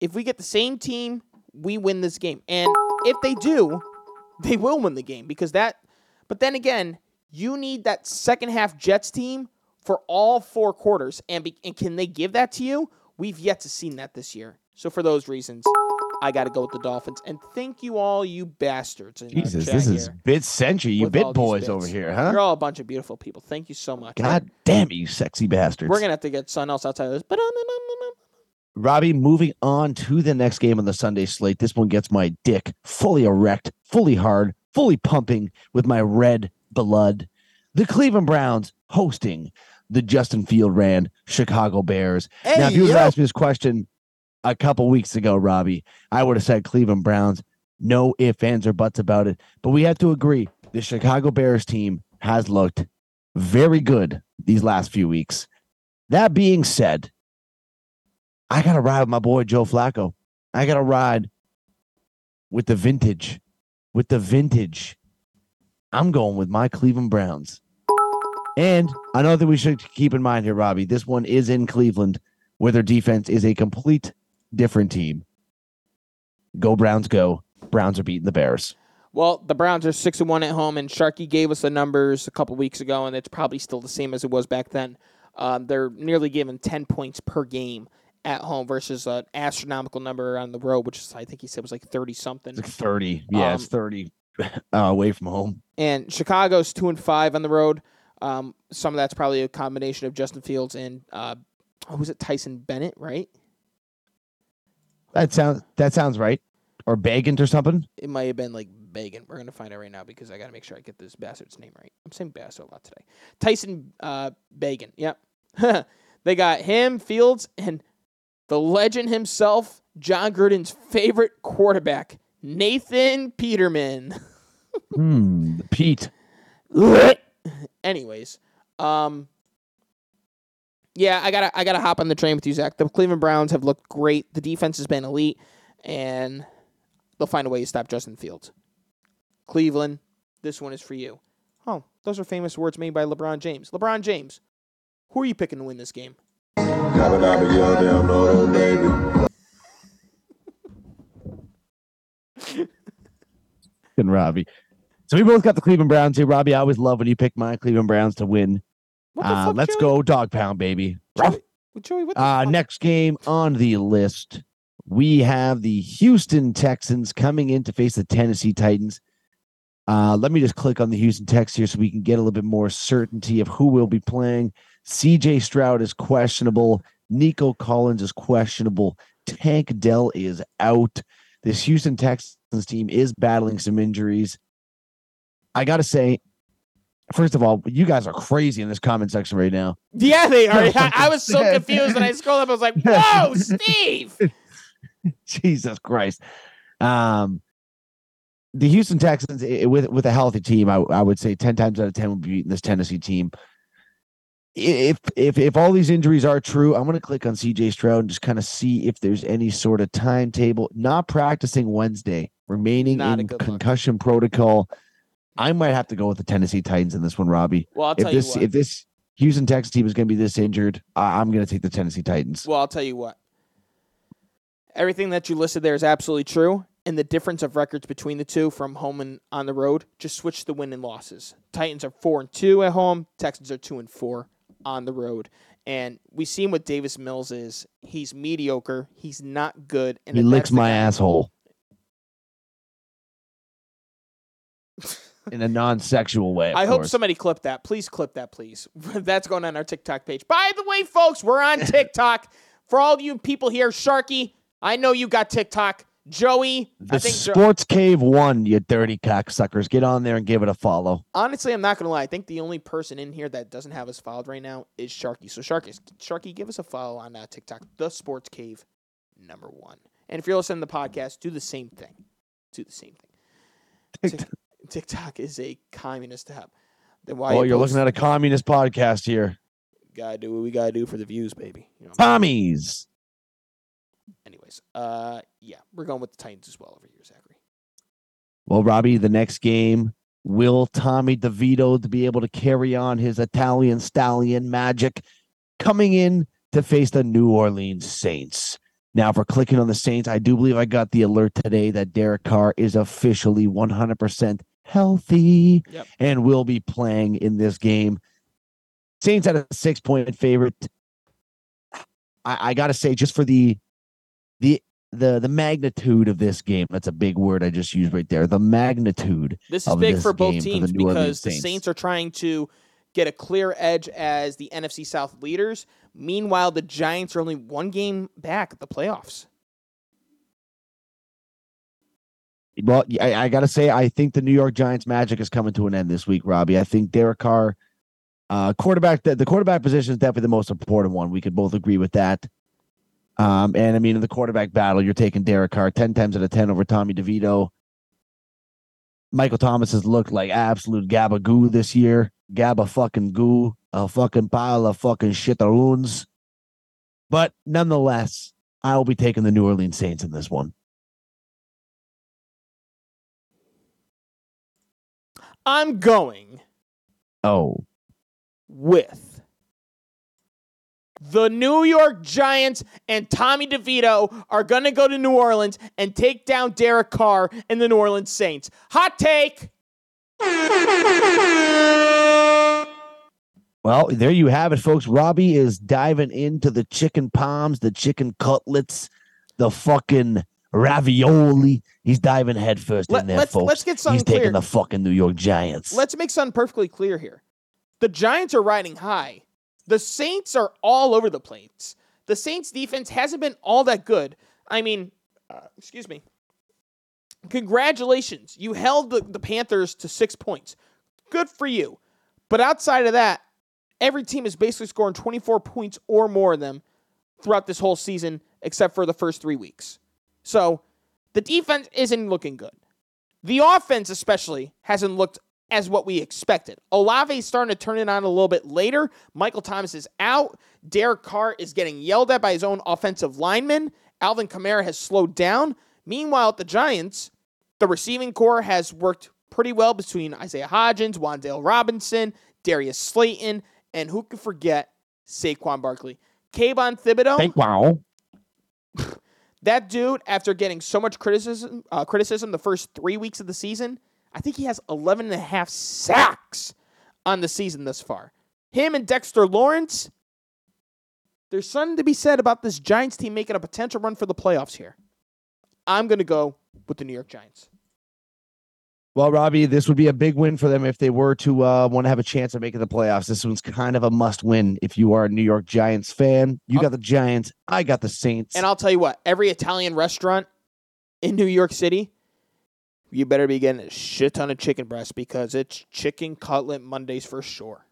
If we get the same team, we win this game, and if they do, they will win the game because that. But then again, you need that second half Jets team for all four quarters, and be, and can they give that to you? We've yet to seen that this year. So for those reasons, I got to go with the Dolphins. And thank you all, you bastards. Jesus, this is bit century, you bit boys over here, huh? You're all a bunch of beautiful people. Thank you so much. God damn it, you sexy bastards. We're gonna have to get something else outside of this. But Robbie, moving on to the next game on the Sunday slate. This one gets my dick fully erect, fully hard, fully pumping with my red blood. The Cleveland Browns hosting the Justin Field ran Chicago Bears. now, if you would have asked me this question a couple weeks ago, Robbie, I would have said Cleveland Browns. No ifs, ands, or buts about it. But we have to agree the Chicago Bears team has looked very good these last few weeks. That being said, I got to ride with my boy Joe Flacco. I got to ride with the vintage. With the vintage. I'm going with my Cleveland Browns. And another thing we should keep in mind here, Robbie, this one is in Cleveland, where their defense is a complete different team. Go Browns, go. Browns are beating the Bears. well, the Browns are six and one at home, and Sharky gave us the numbers a couple weeks ago, and it's probably still the same as it was back then. Um, they're nearly given ten points per game at home versus an astronomical number on the road, which is I think he said was like thirty something. It's like 30. Yeah, it's Um, 30 uh, away from home. And Chicago's two and five on the road. Um, some of that's probably a combination of Justin Fields and uh, who was it Tyson Bennett, right? That sounds that sounds right. Or Bagant or something. It might have been like Bagan. We're gonna find out right now because I gotta make sure I get this bastard's name right. I'm saying bastard a lot today. Tyson uh, Bagan. Yep. they got him, Fields, and the legend himself, Jon Gruden's favorite quarterback, Nathan Peterman. Hmm. Pete. Anyways, um, yeah, I gotta I gotta hop on the train with you, Zach. The Cleveland Browns have looked great. The defense has been elite, and they'll find a way to stop Justin Fields. Cleveland, this one is for you. Oh, those are famous words made by LeBron James. LeBron James, who are you picking to win this game? and Robbie. So we both got the Cleveland Browns here. Robbie, I always love when you pick my Cleveland Browns to win. Uh, let's Joey? go dog pound, baby. Joey, Joey, what the Uh, fuck? next game on the list, we have the Houston Texans coming in to face the Tennessee Titans. Uh, let me just click on the Houston Texans here so we can get a little bit more certainty of who will be playing. CJ Stroud is questionable. Nico Collins is questionable. Tank Dell is out. This Houston Texans team is battling some injuries. I got to say, first of all, you guys are crazy in this comment section right now. Yeah, they are. I, I was so confused when I scrolled up. I was like, "Whoa, Steve!" Jesus Christ. Um, the Houston Texans i- with with a healthy team, I, I would say ten times out of ten would be beating this Tennessee team. If if if all these injuries are true, I'm going to click on CJ Stroud and just kind of see if there's any sort of timetable. Not practicing Wednesday, remaining Not in good look. concussion protocol. I might have to go with the Tennessee Titans in this one, Robbie. Well, I'll If tell this you what. if this Houston Texans team is going to be this injured, I, I'm going to take the Tennessee Titans. Well, I'll tell you what. Everything that you listed there is absolutely true. and the difference of records between the two from home and on the road, just switch the win and losses. Titans are four and two at home. Texans are two and four on the road. And we seen what Davis Mills is. He's mediocre. He's not good. And He licks my asshole in a non-sexual way. I hope course. somebody clip that. Please clip that, please. That's going on our TikTok page. By the way, folks, we're on TikTok. For all you people here, Sharky, I know you got TikTok. Joey, The I think Jo- Sports Cave One, you dirty cocksuckers. Get on there and give it a follow. honestly, I'm not gonna lie. I think the only person in here that doesn't have us followed right now is Sharky. So Sharky, Sharky, give us a follow on uh, TikTok, the Sports Cave, number one. And if you're listening to the podcast, do the same thing. Do the same thing. Tik- TikTok is a communist app. Then why Oh, you you're post- looking at a communist podcast here. Gotta do what we gotta do for the views, baby. You know. Tommies. Anyways, uh, yeah, we're going with the Titans as well over here, Zachary. Well, Robbie, the next game, will Tommy DeVito to be able to carry on his Italian stallion magic coming in to face the New Orleans Saints? Now, for clicking on the Saints, I do believe I got the alert today that Derek Carr is officially 100% healthy Yep. and will be playing in this game. Saints at a six point favorite. I, I got to say, just for the the the the magnitude of this game. That's a big word I just used right there. The magnitude. This is big this for both game for the teams because the Saints. Saints are trying to get a clear edge as the NFC South leaders. Meanwhile, the Giants are only one game back at the playoffs. Well, I, I got to say, I think the New York Giants magic is coming to an end this week, Robbie. I think Derek Carr, uh, quarterback, the, the quarterback position is definitely the most important one. We could both agree with that. Um, and I mean, in the quarterback battle, you're taking Derek Carr 10 times out of 10 over Tommy DeVito. Michael Thomas has looked like absolute gabagoo this year. Gabba fucking goo, a fucking pile of fucking shitaroons. But nonetheless, I will be taking the New Orleans Saints in this one. I'm going Oh, with the New York Giants and Tommy DeVito are going to go to New Orleans and take down Derek Carr and the New Orleans Saints. Hot take. Well, there you have it, folks. Robbie is diving into the chicken palms, the chicken cutlets, the fucking ravioli. He's diving headfirst Let- in there, let's- folks. let's get something clear. He's taking clear. the fucking New York Giants. Let's make something perfectly clear here. The Giants are riding high. The Saints are all over the place. The Saints defense hasn't been all that good. I mean, uh, excuse me. Congratulations. You held the, the Panthers to six points. Good for you. But outside of that, every team is basically scoring 24 points or more of them throughout this whole season, except for the first three weeks. So the defense isn't looking good. The offense, especially, hasn't looked as what we expected. Olave is starting to turn it on a little bit later. Michael Thomas is out. Derek Carr is getting yelled at by his own offensive lineman. Alvin Kamara has slowed down. Meanwhile, at the Giants, the receiving corps has worked pretty well between Isaiah Hodgins, Wan'Dale Robinson, Darius Slayton, and who could forget Saquon Barkley. Kayvon Thibodeaux. Thank wow. That dude, after getting so much criticism, uh, criticism the first three weeks of the season, I think he has 11 and a half sacks on the season thus far. Him and Dexter Lawrence, there's something to be said about this Giants team making a potential run for the playoffs here. I'm going to go with the New York Giants. Well, Robbie, this would be a big win for them if they were to uh, want to have a chance of making the playoffs. This one's kind of a must win if you are a New York Giants fan. You got the Giants. I got the Saints. And I'll tell you what, every Italian restaurant in New York City, you better be getting a shit ton of chicken breast because it's chicken cutlet Mondays for sure.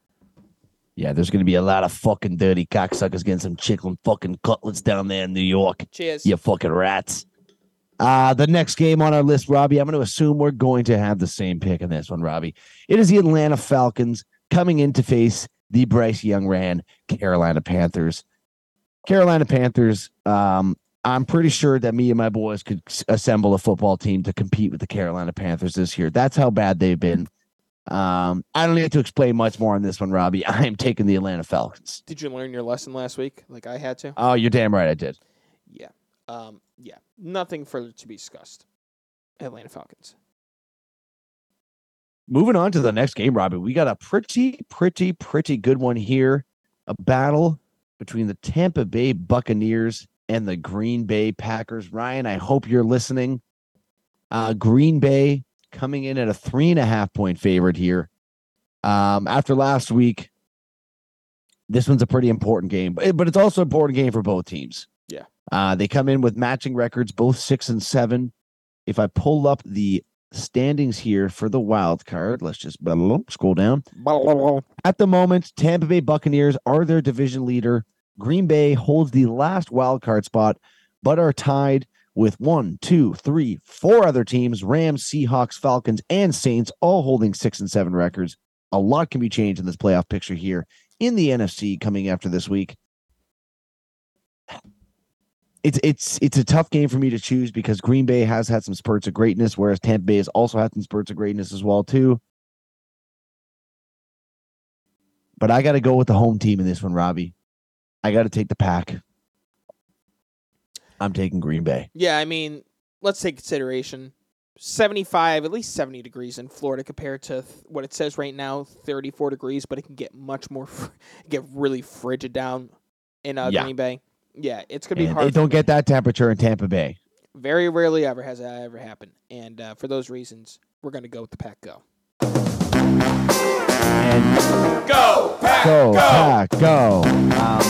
yeah, there's going to be a lot of fucking dirty cocksuckers getting some chicken fucking cutlets down there in New York. Cheers. You fucking rats. Uh, the next game on our list, Robbie, I'm going to assume we're going to have the same pick in this one, Robbie. It is the Atlanta Falcons coming in to face the Bryce Young ran Carolina Panthers. Carolina Panthers, um, I'm pretty sure that me and my boys could assemble a football team to compete with the Carolina Panthers this year. That's how bad they've been. Um, I don't need to explain much more on this one, Robbie. I am taking the Atlanta Falcons. Did you learn your lesson last week like I had to? Oh, you're damn right I did. Yeah. Um, yeah. Nothing further to be discussed. Atlanta Falcons. Moving on to the next game, Robbie. We got a pretty, pretty, pretty good one here. A battle between the Tampa Bay Buccaneers and the Green Bay Packers. Ryan, I hope you're listening. Uh, Green Bay coming in at a three and a half point favorite here. Um, after last week, this one's a pretty important game, but, but it's also an important game for both teams. Uh, they come in with matching records, both six and seven. If I pull up the standings here for the wild card, let's just blah, blah, blah, scroll down. At the moment, Tampa Bay Buccaneers are their division leader. Green Bay holds the last wild card spot, but are tied with one, two, three, four other teams Rams, Seahawks, Falcons, and Saints, all holding six and seven records. A lot can be changed in this playoff picture here in the NFC coming after this week. It's it's it's a tough game for me to choose because Green Bay has had some spurts of greatness, whereas Tampa Bay has also had some spurts of greatness as well too. But I got to go with the home team in this one, Robbie. I got to take the pack. I'm taking Green Bay. Yeah, I mean, let's take consideration 75, at least 70 degrees in Florida compared to th- what it says right now, 34 degrees, but it can get much more, fr- get really frigid down in uh, Yeah. Green Bay. Yeah, it's going to be And hard. they don't get that temperature in Tampa Bay. Very rarely ever has that ever happened. And uh, for those reasons, we're going to go with the pack go. And Go, Pack, go, go, pack, go. Um,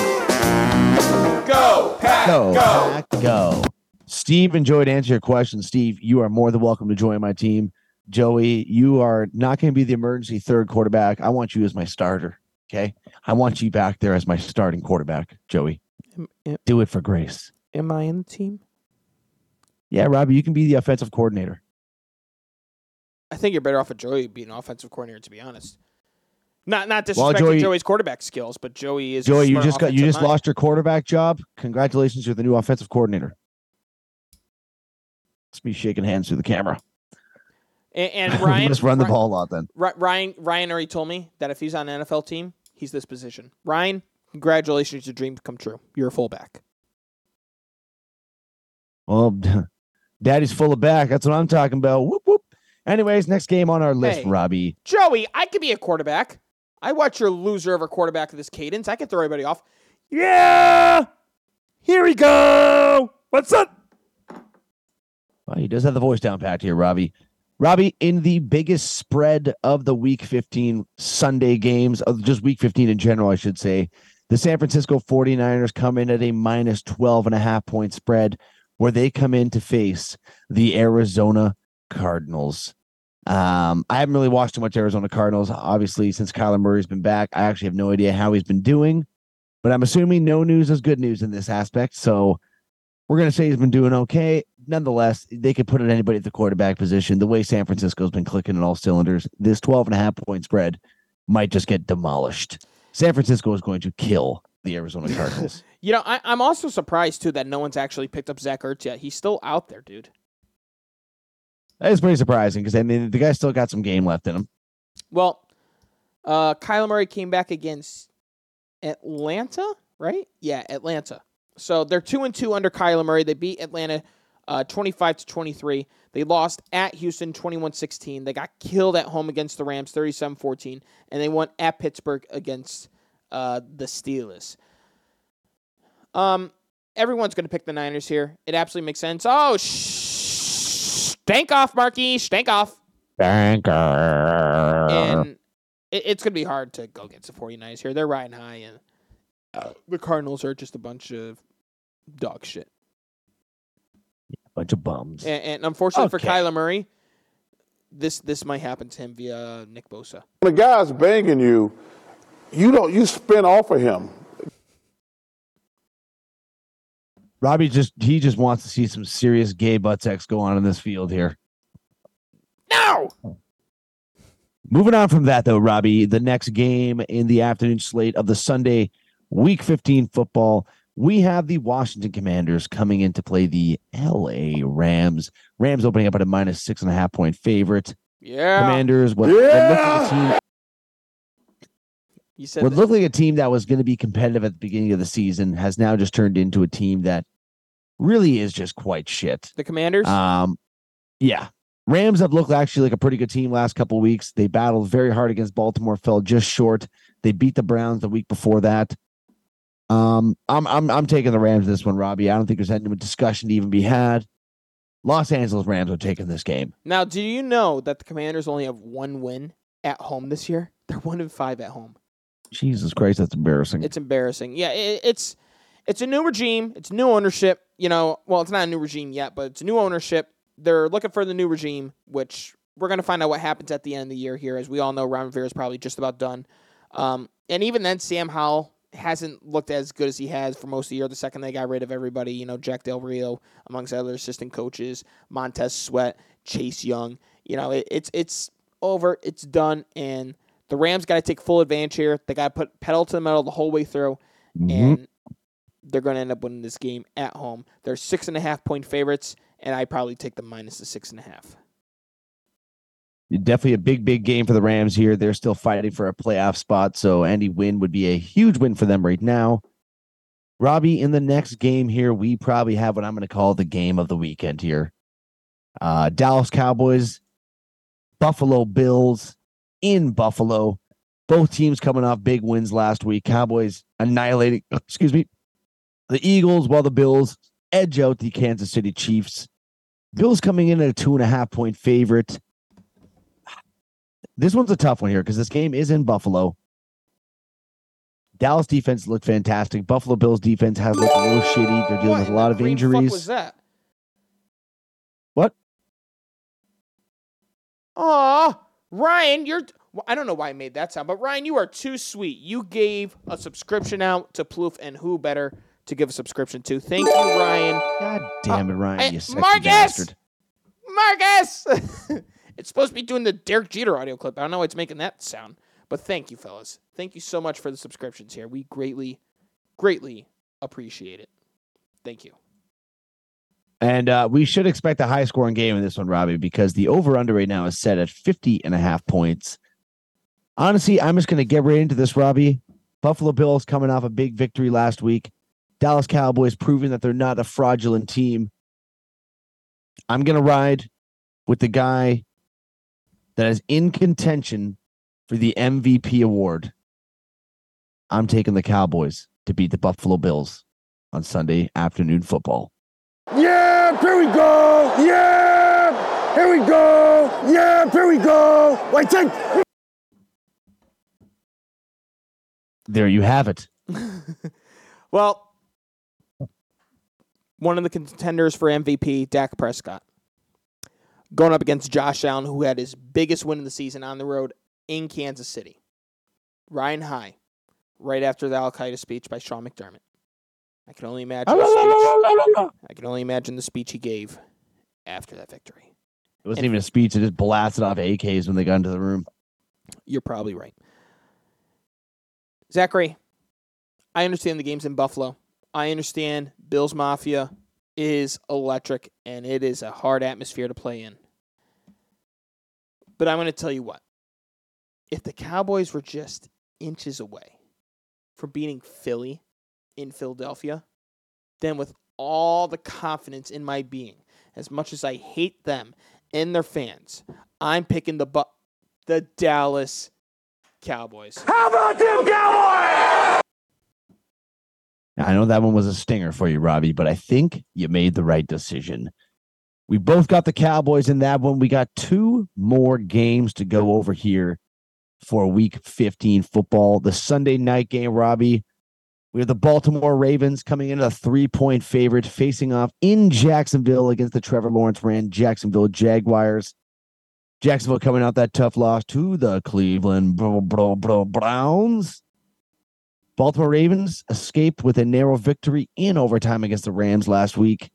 go, Pack, go, go. pack, go. Steve enjoyed answering your question. Steve, you are more than welcome to join my team. Joey, you are not going to be the emergency third quarterback. I want you as my starter. Okay. I want you back there as my starting quarterback, Joey. Am, am, Do it for Grace. am I in the team? Yeah, Robbie, you can be the offensive coordinator. I think you're better off with Joey being an offensive coordinator, to be honest. Not not Well, disrespecting Joey- Joey's quarterback skills, but Joey is a Joey, you just got you just mind. lost your quarterback job. Congratulations, you're the new offensive coordinator. It's me shaking hands through the camera. And, and we Ryan, must run the Ri- ball a lot then. Ryan Ryan already told me that if he's on an NFL team, he's this position. Ryan, congratulations, your dream come true. You're a fullback. Well, daddy's full of back. That's what I'm talking about. Whoop whoop. Anyways, next game on our list, Hey. Robbie. Joey, I could be a quarterback. I watch your loser of a quarterback of this cadence. I can throw everybody off. Yeah, here we go. What's up? Well, he does have the voice down pat here, Robbie. Robbie, in the biggest spread of the week 15 Sunday games, of just week 15 in general, I should say, the San Francisco 49ers come in at a minus 12 and a half point spread where they come in to face the Arizona Cardinals. Um, I haven't really watched too much Arizona Cardinals, obviously, since Kyler Murray's been back. I actually have no idea how he's been doing, but I'm assuming no news is good news in this aspect. So we're going to say he's been doing okay. Nonetheless, they could put it anybody at the quarterback position. The way San Francisco's been clicking in all cylinders, this 12 and a half point spread might just get demolished. San Francisco is going to kill the Arizona Cardinals. You know, I, I'm also surprised too that no one's actually picked up Zach Ertz yet. He's still out there, dude. that is pretty surprising because I mean the guy still got some game left in him. Well, uh, Kyler Murray came back against Atlanta, right? Yeah, Atlanta. So they're two and two under Kyler Murray. They beat Atlanta uh, 25 to 23. They lost at Houston 21 16. They got killed at home against the Rams 37 14. And they won at Pittsburgh against uh, the Steelers. Um, everyone's going to pick the Niners here. It absolutely makes sense. Oh, sh- stank off, Marky. Stank off Banker. and it, it's going to be hard to go against the 49ers here. They're riding high, and uh, the Cardinals are just a bunch of dog shit. Bunch of bums. And, and unfortunately for Okay. Kyler Murray, this this might happen to him via Nick Bosa. When a guy's banging you, you don't you spin off of him. Robbie just he just wants to see some serious gay butt sex go on in this field here. No, Moving on from that, though, Robbie, the next game in the afternoon slate of the Sunday Week 15 football, we have the Washington Commanders coming in to play the LA Rams. Rams opening up at a minus six and a half point favorite. yeah, Commanders, what, what looked like a team, you said what that. looked like a team that was going to be competitive at the beginning of the season has now just turned into a team that really is just quite shit. the Commanders. Um, yeah, Rams have looked actually like a pretty good team last couple weeks. They battled very hard against Baltimore, fell just short. They beat the Browns the week before that. Um, I'm I'm I'm taking the Rams this one, Robbie. I don't think there's any discussion to even be had. Los Angeles Rams are taking this game. Now, do you know that the Commanders only have one win at home this year? They're one in five at home. Jesus Christ, that's embarrassing. It's embarrassing. Yeah, it, it's it's a new regime. It's new ownership. You know, well, it's not a new regime yet, but it's a new ownership. They're looking for the new regime, which we're going to find out what happens at the end of the year here. As we all know, Ron Rivera is probably just about done. Um, and even then, Sam Howell hasn't looked as good as he has for most of the year. The second they got rid of everybody, you know, Jack Del Rio, amongst other assistant coaches, Montez Sweat, Chase Young. You know, it, it's it's over. It's done. And the Rams got to take full advantage here. They got to put pedal to the metal the whole way through. Mhm. And they're going to end up winning this game at home. They're six and a half point favorites, and I probably take the minus the six and a half. Definitely a big, big game for the Rams here. They're still fighting for a playoff spot, so any win would be a huge win for them right now. Robbie, in the next game here, we probably have what I'm going to call the game of the weekend here. Uh, Dallas Cowboys, Buffalo Bills in Buffalo. Both teams coming off big wins last week. Cowboys annihilating, excuse me, the Eagles, while the Bills edge out the Kansas City Chiefs. Bills coming in at a two and a half point favorite. This one's a tough one here because this game is in Buffalo. Dallas defense looked fantastic. Buffalo Bills defense has looked a little shitty. They're dealing What with a lot of green fuck injuries. was that? What? Aw, Ryan, you're. well, I don't know why I made that sound, but Ryan, you are too sweet. You gave a subscription out to Plouffe, and who better to give a subscription to? Thank you, Ryan. God damn it, Ryan, I- you sexy Marcus! bastard. Marcus! it's supposed to be doing the Derek Jeter audio clip. I don't know why it's making that sound. But thank you, fellas. Thank you so much for the subscriptions here. We greatly, greatly appreciate it. Thank you. And uh, we should expect a high scoring game in this one, Robbie, because the over under right now is set at 50 and a half points. Honestly, I'm just going to get right into this, Robbie. Buffalo Bills coming off a big victory last week. Dallas Cowboys proving that they're not a fraudulent team. I'm going to ride with the guy that is in contention for the MVP award. I'm taking the Cowboys to beat the Buffalo Bills on Sunday afternoon football. Yeah, here we go. Yeah, here we go. Yeah, here we go. Wait, take. There you have it. Well, one of the contenders for MVP, Dak Prescott, going up against Josh Allen, who had his biggest win of the season on the road in Kansas City. Ryan High, right after the Al Qaeda speech by Sean McDermott. I can only imagine. The speech, I can only imagine the speech he gave after that victory. It wasn't even a speech. It just blasted off AKs when they got into the room. You're probably right. Zachary, I understand the game's in Buffalo. I understand Bills Mafia is electric and it is a hard atmosphere to play in. But I'm going to tell you what. If the Cowboys were just inches away from beating Philly in Philadelphia, then with all the confidence in my being, as much as I hate them and their fans, I'm picking the bu- the Dallas Cowboys. How about them Cowboys? I know that one was a stinger for you, Robbie, but I think you made the right decision. We both got the Cowboys in that one. We got two more games to go over here for week 15 football. The Sunday night game, Robbie. We have the Baltimore Ravens coming in a three point favorite facing off in Jacksonville against the Trevor Lawrence ran Jacksonville Jaguars. Jacksonville coming out that tough loss to the Cleveland Bro- Bro- Bro- Browns. Baltimore Ravens escaped with a narrow victory in overtime against the Rams last week.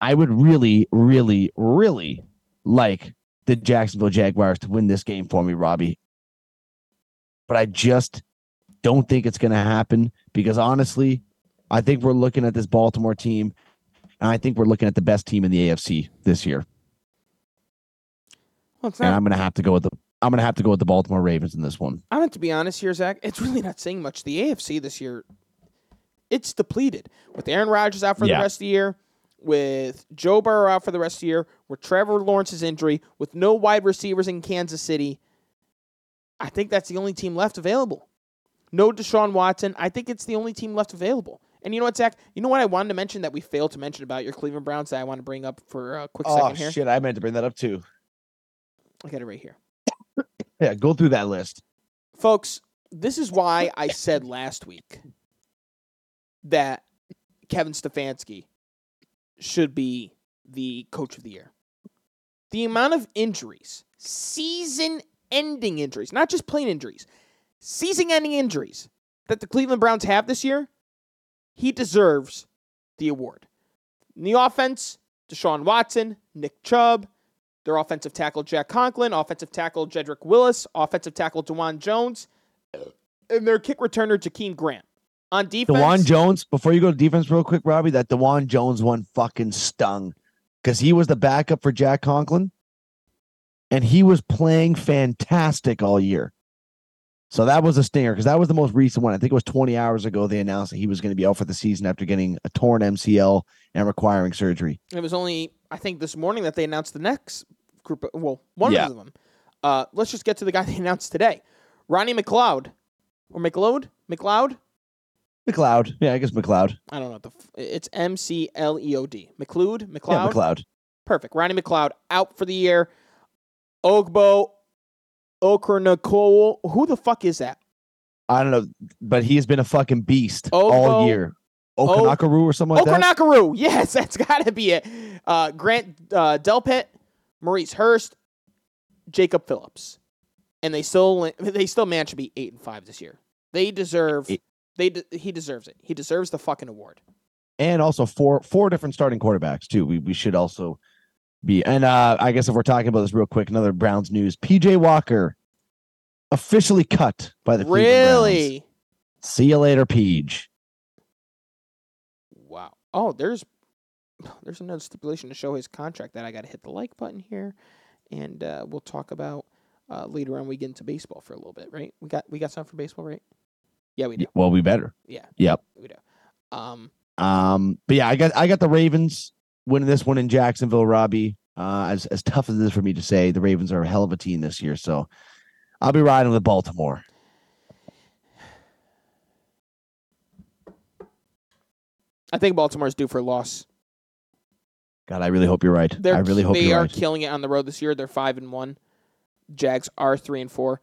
I would really, really, really like the Jacksonville Jaguars to win this game for me, Robbie. But I just don't think it's going to happen because honestly, I think we're looking at this Baltimore team, and I think we're looking at the best team in the AFC this year. Well, it's And I'm going to have to go with the I'm going to have to go with the Baltimore Ravens in this one. I'm going to be honest here, Zach. It's really not saying much. The AFC this year, it's depleted with Aaron Rodgers out for Yeah. the rest of the year, with Joe Burrow out for the rest of the year, with Trevor Lawrence's injury, with no wide receivers in Kansas City, I think that's the only team left available. No Deshaun Watson. I think it's the only team left available. And you know what, Zach? You know what I wanted to mention that we failed to mention about your Cleveland Browns that I want to bring up for a quick Oh second here? shit! I meant to bring that up too. I got it right here. Yeah, go through that list. Folks, this is why I said last week that Kevin Stefanski should be the coach of the year. The amount of injuries, season ending injuries, not just plain injuries, season ending injuries that the Cleveland Browns have this year, he deserves the award. In the offense, Deshaun Watson, Nick Chubb, their offensive tackle Jack Conklin, offensive tackle Jedrick Willis, offensive tackle Dawand Jones, and their kick returner Jakeem Grant. On defense, Dawand Jones. Before you go to defense, real quick, Robbie, that Dawand Jones one fucking stung because he was the backup for Jack Conklin, and he was playing fantastic all year. So that was a stinger because that was the most recent one. I think it was 20 hours ago. They announced that he was going to be out for the season after getting a torn MCL and requiring surgery. It was only I think this morning that they announced the next group. Of, well, one Yeah. of them. Uh, let's just get to the guy they announced today, Ronnie McLeod or McLeod, McLeod. McLeod, yeah, I guess McLeod. I don't know. what The f- it's M C L E O D. McLeod, McLeod. Yeah, McLeod. McLeod. Perfect. Ronnie McLeod out for the year. Ogbo Okranakol. Who the fuck is that? I don't know, but he has been a fucking beast Ogbo- all year. Okanakaru or something like that. Okranakaru. Yes, that's got to be it. Uh, Grant uh, Delpit, Maurice Hurst, Jacob Phillips, and they still they still managed to be eight and five this year. They deserve. It- They de- he deserves it. He deserves the fucking award. and also four four different starting quarterbacks too. We we should also be and uh I guess if we're talking about this real quick, another Browns news: PJ Walker officially cut by the. Really? See you later, Peach. Oh, there's there's another stipulation to show his contract that I got to hit the like button here, and uh, we'll talk about uh, later on. We get into baseball for a little bit, right? We got we got something for baseball, right? Yeah, we do. Well, we better. Yeah. Yep. We do. Um. Um, but yeah, I got I got the Ravens winning this one in Jacksonville, Robbie. Uh, as as tough as it is for me to say, the Ravens are a hell of a team this year. So I'll be riding with Baltimore. I think Baltimore's due for a loss. God, I really hope you're right. They're, I really hope they are right. killing it on the road this year. They're five and one. Jags are three and four,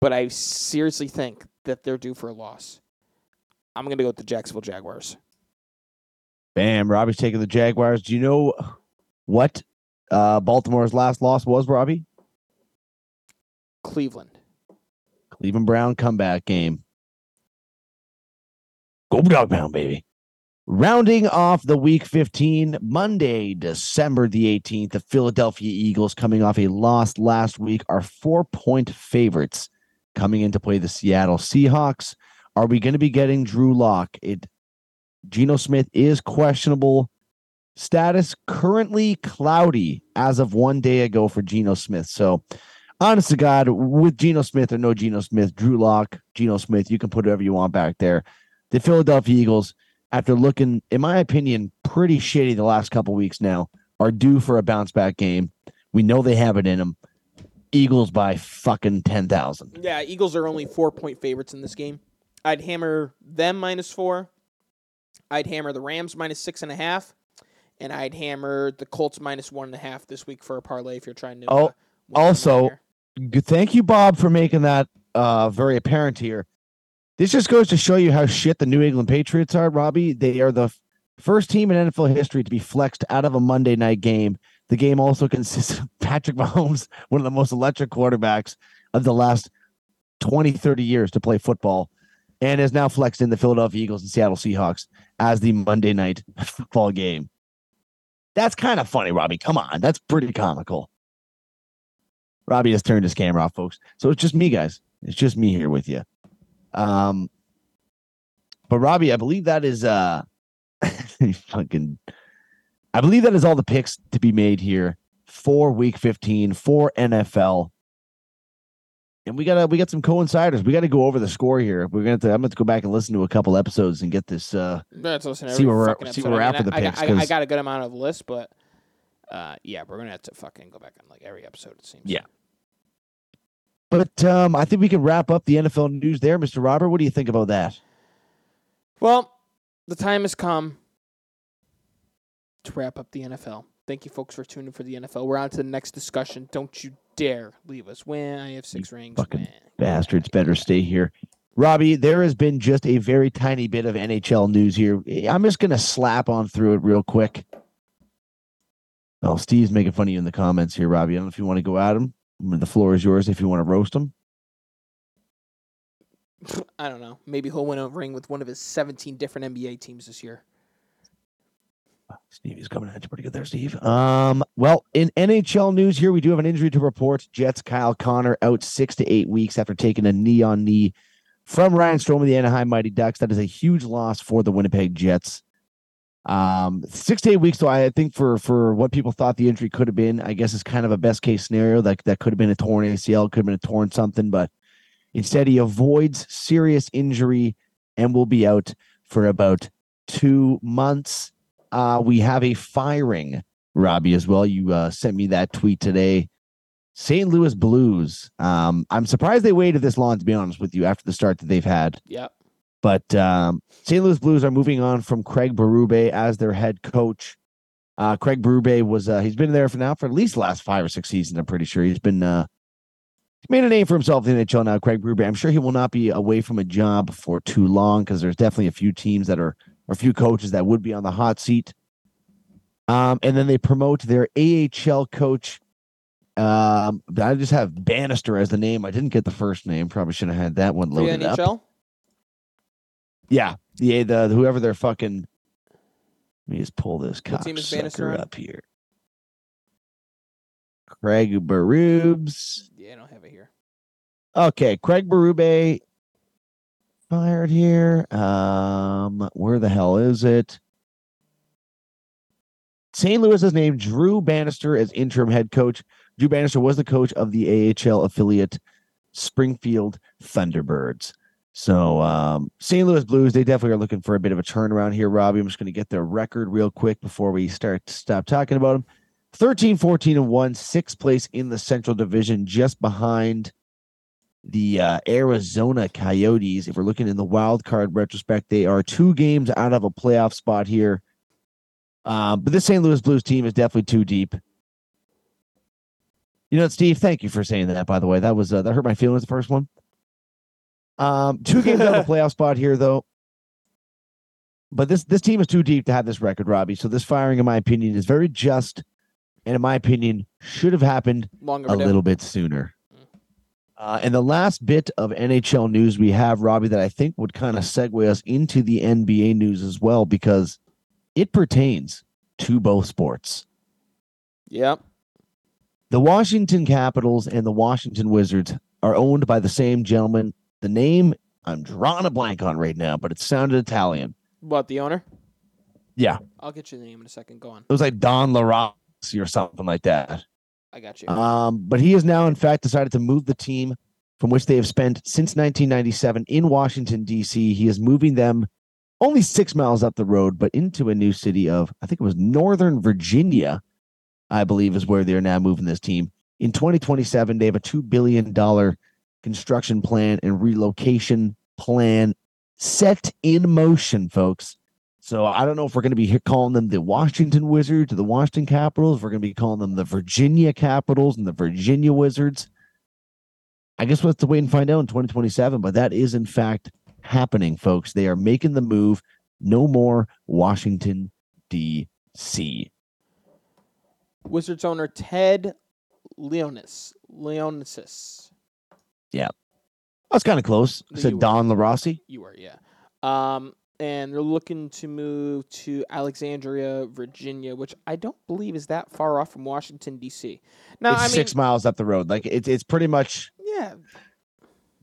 but I seriously think that they're due for a loss. I'm gonna go with the Jacksonville Jaguars. Bam, Robbie's taking the Jaguars. Do you know what uh, Baltimore's last loss was, Robbie? Cleveland. Cleveland Brown comeback game. Go dog pound, baby. Rounding off the week 15, Monday, December the 18th, the Philadelphia Eagles coming off a loss last week are four point favorites coming in to play the Seattle Seahawks. Are we going to be getting Drew Lock? It Geno Smith is questionable. Status currently cloudy as of one day ago for Geno Smith. So, honest to God, with Geno Smith or no Geno Smith, Drew Lock, Geno Smith, you can put whatever you want back there. The Philadelphia Eagles, after looking, in my opinion, pretty shitty the last couple weeks now, are due for a bounce back game. We know they have it in them. Eagles by fucking 10,000. Yeah, Eagles are only four point favorites in this game. I'd hammer them minus four. I'd hammer the Rams minus six and a half, and I'd hammer the Colts minus one and a half this week for a parlay if you're trying to. Oh, uh, win also, money here. Good- Thank you, Bob, for making that uh, very apparent here. This just goes to show you how shit the New England Patriots are, Robbie. They are the first team in NFL history to be flexed out of a Monday night game. The game also consists of Patrick Mahomes, one of the most electric quarterbacks of the last 20, 30 years to play football, and is now flexed in the Philadelphia Eagles and Seattle Seahawks as the Monday night football game. That's kind of funny, Robbie. Come on. That's pretty comical. Robbie has turned his camera off, folks. So it's just me, guys. It's just me here with you. Um, but Robbie, I believe that is uh, fucking. I believe that is all the picks to be made here for Week 15 for NFL. and we gotta we got some coinciders. We got to go over the score here. We're gonna to, I'm gonna to go back and listen to a couple episodes and get this. uh Let's listen to See where we're- see where we're I at mean, for the I, I- picks, I, I 'cause- got a good amount of the list, but uh, yeah, we're gonna have to fucking go back on like every episode. It seems. Yeah. But um I think we can wrap up the NFL news there, Mr. Robert. What do you think about that? Well, the time has come to wrap up the NFL. Thank you, folks, for tuning for the NFL. We're on to the next discussion. Don't you dare leave us. When I have six rings. fucking. Bastards better stay here. Robbie, there has been just a very tiny bit of NHL news here. I'm just gonna slap on through it real quick. Oh, Steve's making fun of you in the comments here, Robbie. I don't know if you want to go at him. The floor is yours if you want to roast him. I don't know. Maybe he'll win a ring with one of his 17 different NBA teams this year. Stevie's coming at you pretty good there, Steve. Um, well, in NHL news here, we do have an injury to report. Jets Kyle Connor out six to eight weeks after taking a knee on knee from Ryan Strome of the Anaheim Mighty Ducks. That is a huge loss for the Winnipeg Jets. Um, six to eight weeks, So I think for for what people thought the injury could have been, I guess is kind of a best case scenario. That that could have been a torn ACL, could have been a torn something, but instead he avoids serious injury and will be out for about two months. Uh, we have a firing, Robbie, as well. You uh, sent me that tweet today. St. Louis Blues. Um, I'm surprised they waited this long, to be honest with you, after the start that they've had. Yep. But um, St. Louis Blues are moving on from Craig Berube as their head coach. Uh, Craig Berube was uh, he's been there for now for at least the last five or six seasons. I'm pretty sure he's been uh, made a name for himself in the NHL now. Craig Berube. I'm sure he will not be away from a job for too long because there's definitely a few teams that are or a few coaches that would be on the hot seat. Um, and then they promote their AHL coach. Um, I just have Bannister as the name. I didn't get the first name. Probably should have had that one For the loaded up. NHL? Yeah, the the whoever they're fucking. Let me just pull this What team is Bannister cocksucker up here. Craig Berubes. Yeah, I don't have it here. Okay, Craig Berube fired here. Um, where the hell is it? St. Louis has named Drew Bannister as interim head coach. Drew Bannister was the coach of the AHL affiliate Springfield Thunderbirds. So um, St. Louis Blues, they definitely are looking for a bit of a turnaround here, Robbie. I'm just going to get their record real quick before we start to stop talking about them. 13, 14, and 1, sixth place in the Central Division, just behind the uh, Arizona Coyotes. If we're looking in the wild card retrospect, they are two games out of a playoff spot here. Um, but this St. Louis Blues team is definitely too deep. You know, Steve, thank you for saying that. By the way, that was uh, that hurt my feelings. The first one. Um, two games out of the playoff spot here, though. But this this team is too deep to have this record, Robbie. So this firing, in my opinion, is very just, and in my opinion, should have happened Longer a overdue. little bit sooner. Uh, and the last bit of NHL news we have, Robbie, that I think would kind of segue us into the NBA news as well, because it pertains to both sports. Yep. The Washington Capitals and the Washington Wizards are owned by the same gentleman. The name I'm drawing a blank on right now, but it sounded Italian. What, the owner? Yeah, I'll get you the name in a second. Go on. it was like Don LaRossi or something like that. I got you. Um, but he has now, in fact, decided to move the team from which they have spent since 1997 in Washington, D.C. He is moving them only six miles up the road, but into a new city of, I think it was Northern Virginia, I believe, is where they're now moving this team. In 2027, they have a $2 billion construction plan and relocation plan set in motion, folks. So I don't know if we're going to be calling them the Washington Wizards or the Washington Capitals. We're going to be calling them the Virginia Capitals and the Virginia Wizards. I guess we'll have to wait and find out in 2027, but that is in fact happening, folks. They are making the move. No more Washington, D.C. Wizards owner Ted Leonis. Leonsis. Yeah. That's kind of close. I You said were- Don LaRossi. You were, yeah. Um, and they're looking to move to Alexandria, Virginia, which I don't believe is that far off from Washington D.C. Now, it's I mean, six miles up the road. Like it's it's pretty much, yeah,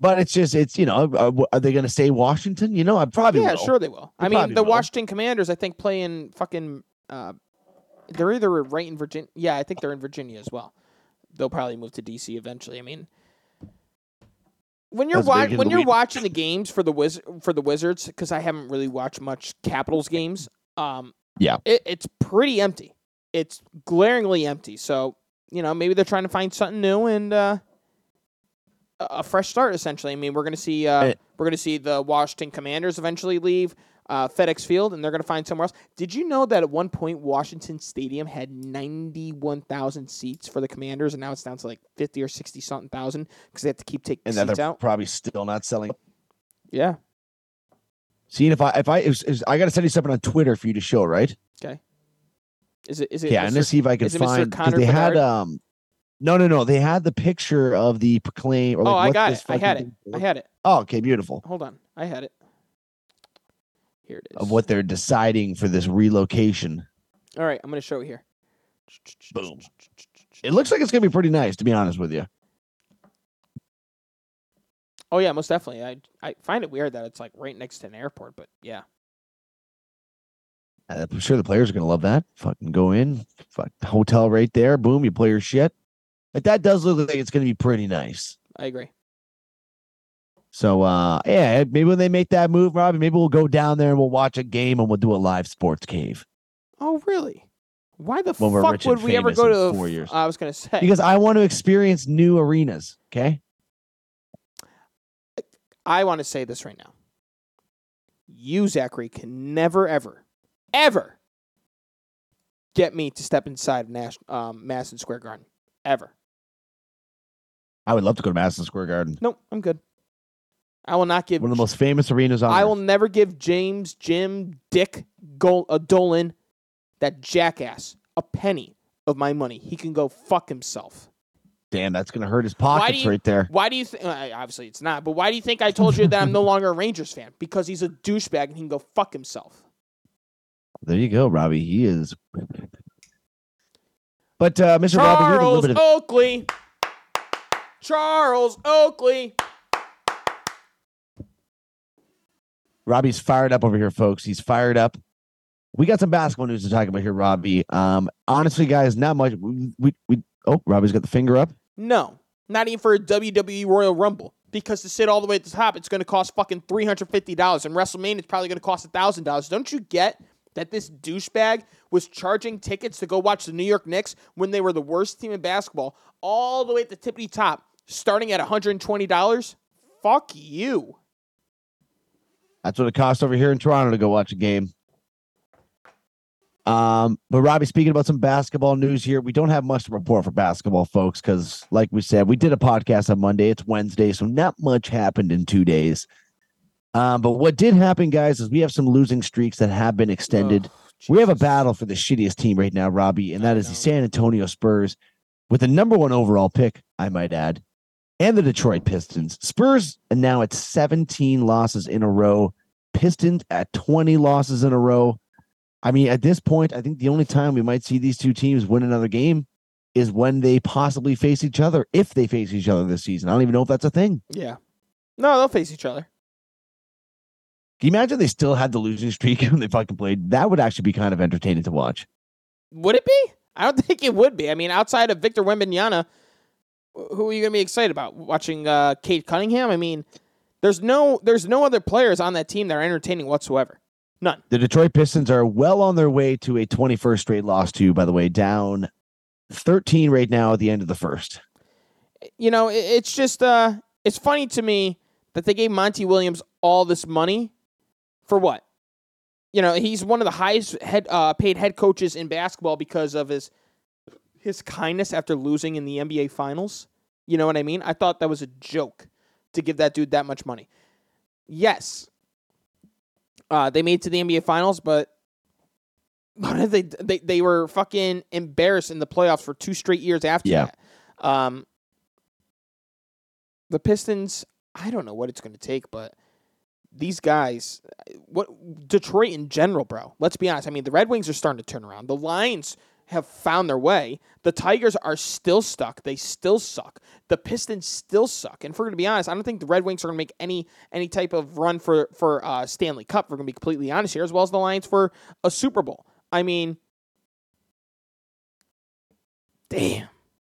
but it's just it's you know are, are they going to say Washington? You know, I probably yeah, will. sure they will. They I mean, the will. Washington Commanders, I think, play in fucking. Uh, they're either right in Virginia. Yeah, I think they're in Virginia as well. They'll probably move to D.C. eventually. I mean, when you're wa- when you're week. watching the games for the Wiz- for the Wizards because I haven't really watched much Capitals games. Um, Yeah. it, it's pretty empty. It's glaringly empty. So you know maybe they're trying to find something new and uh, a fresh start. Essentially, I mean we're gonna see uh, Eh. we're gonna see the Washington Commanders eventually leave uh, FedEx Field and they're gonna find somewhere else. Did you know that at one point Washington Stadium had ninety one thousand seats for the Commanders and now it's down to like fifty or sixty something thousand because they have to keep taking And seats they're out. probably still not selling. Yeah. Seeing if I if I if, if- I got to send you something on Twitter for you to show, right? Okay. Is it? Is it? Yeah, I'm gonna see if I can is it Mr. find because they had um. No, no, no. They had the picture of the proclaim. Or like oh, I got it. I had it. I had it. Oh, okay, beautiful. Hold on. I had it. Here it is. Of what they're deciding for this relocation. All right, I'm gonna show it here. Boom. It looks like it's gonna be pretty nice, to be honest with you. Oh yeah, most definitely. I I find it weird that it's like right next to an airport, but yeah. Uh, I'm sure the players are gonna love that. Fucking go in, fuck, hotel right there. Boom, you play your shit. Like that does look like it's gonna be pretty nice. I agree. So uh yeah, maybe when they make that move, Robbie, maybe we'll go down there and we'll watch a game and we'll do a live sports cave. Oh really? Why the When fuck would we ever go to? the four f- years. I was gonna say Because I want to experience new arenas. Okay. I want to say this right now. You, Zachary, can never, ever, ever get me to step inside Nash, um, Madison Square Garden. Ever. I would love to go to Madison Square Garden. Nope, I'm good. I will not give. One of the most famous arenas on I earth. will never give James, Jim, Dick, Gol- uh, Dolan, that jackass, a penny of my money. He can go fuck himself. Damn, that's gonna hurt his pockets you, right there. Why do you think? Obviously, it's not. But why do you think I told you that I'm no longer a Rangers fan? Because he's a douchebag and he can go fuck himself. There you go, Robbie. He is. But uh, Mr. Robbie, we have a little Charles bit of Oakley. Charles Oakley. Robbie's fired up over here, folks. He's fired up. We got some basketball news to talk about here, Robbie. Um, honestly, guys, not much. We, we, we oh, Robbie's got the finger up. No, not even for a WWE Royal Rumble. Because to sit all the way at the top, it's going to cost fucking three hundred fifty dollars, and WrestleMania it's probably going to cost thousand dollars. Don't you get that this douchebag was charging tickets to go watch the New York Knicks when they were the worst team in basketball, all the way at the tippity top, starting at one hundred and twenty dollars? Fuck you. That's what it costs over here in Toronto to go watch a game. Um, but Robbie, speaking about some basketball news here, we don't have much to report for basketball, folks, because like we said, we did a podcast on Monday. It's Wednesday, so not much happened in two days. Um, but what did happen, guys, is we have some losing streaks that have been extended. Ugh, we have a battle for the shittiest team right now, Robbie, and that is the. San Antonio Spurs with the number one overall pick, I might add, and the Detroit Pistons. Spurs are now at 17 losses in a row, Pistons at 20 losses in a row. I mean, at this point, I think the only time we might see these two teams win another game is when they possibly face each other, if they face each other this season. I don't even know if that's a thing. Yeah. No, they'll face each other. Can you imagine they still had the losing streak when they fucking played? That would actually be kind of entertaining to watch. Would it be? I don't think it would be. I mean, outside of Victor Wembanyama, who are you going to be excited about? Watching uh, Cade Cunningham? I mean, there's no there's no other players on that team that are entertaining whatsoever. None. The Detroit Pistons are well on their way to a 21st straight loss, too, by the way, down 13 right now at the end of the first. You know, it's just uh, it's funny to me that they gave Monty Williams all this money for what? You know, he's one of the highest head uh, paid head coaches in basketball because of his his kindness after losing in the NBA Finals. You know what I mean? I thought that was a joke to give that dude that much money. Yes, uh, they made it to the NBA Finals, but but they they they were fucking embarrassed in the playoffs for two straight years after Yeah. that. Um, the Pistons, I don't know what it's going to take, but these guys, what Detroit in general, bro. Let's be honest. I mean, the Red Wings are starting to turn around. The Lions have found their way. The Tigers are still stuck. They still suck. The Pistons still suck. And if we're going to be honest, I don't think the Red Wings are going to make any any type of run for for uh, Stanley Cup. We're going to be completely honest here, as well as the Lions for a Super Bowl. I mean, damn.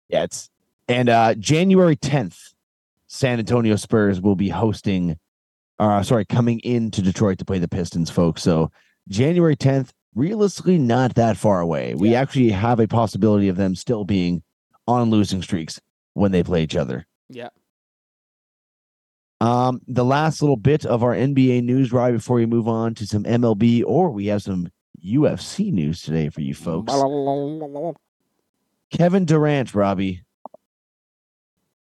Yeah, it's and uh January 10th. San Antonio Spurs will be hosting, uh, sorry, coming into Detroit to play the Pistons, folks. So January 10th, realistically not that far away. We actually have a possibility of them still being on losing streaks when they play each other. Yeah. Um, the last little bit of our NBA news, right before we move on to some MLB, or we have some UFC news today for you folks. Kevin Durant, Robbie,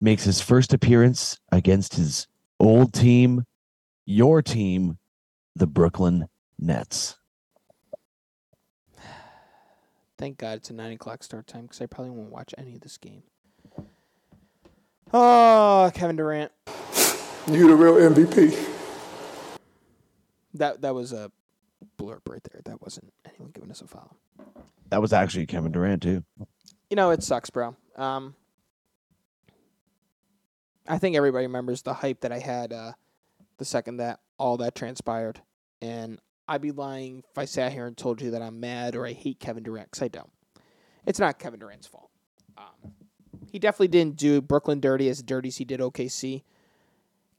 makes his first appearance against his old team, your team, the Brooklyn Nets. Thank God it's a nine o'clock start time because I probably won't watch any of this game. Oh, Kevin Durant. You the real MVP. That that was a blurb right there. That wasn't anyone giving us a foul. That was actually Kevin Durant too. You know, it sucks, bro. Um, I think everybody remembers the hype that I had uh, the second that all that transpired, and I'd be lying if I sat here and told you that I'm mad or I hate Kevin Durant because I don't. It's not Kevin Durant's fault. Um, he definitely didn't do Brooklyn dirty as dirty as he did OKC.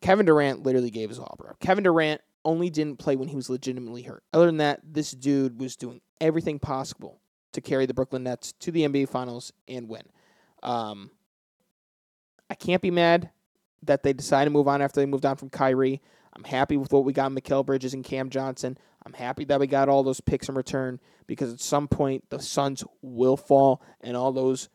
Kevin Durant literally gave his all, bro. Kevin Durant only didn't play when he was legitimately hurt. Other than that, this dude was doing everything possible to carry the Brooklyn Nets to the NBA Finals and win. Um, I can't be mad that they decided to move on after they moved on from Kyrie. I'm happy with what we got in Mikal Bridges and Cam Johnson. I'm happy that we got all those picks in return because at some point the Suns will fall and all those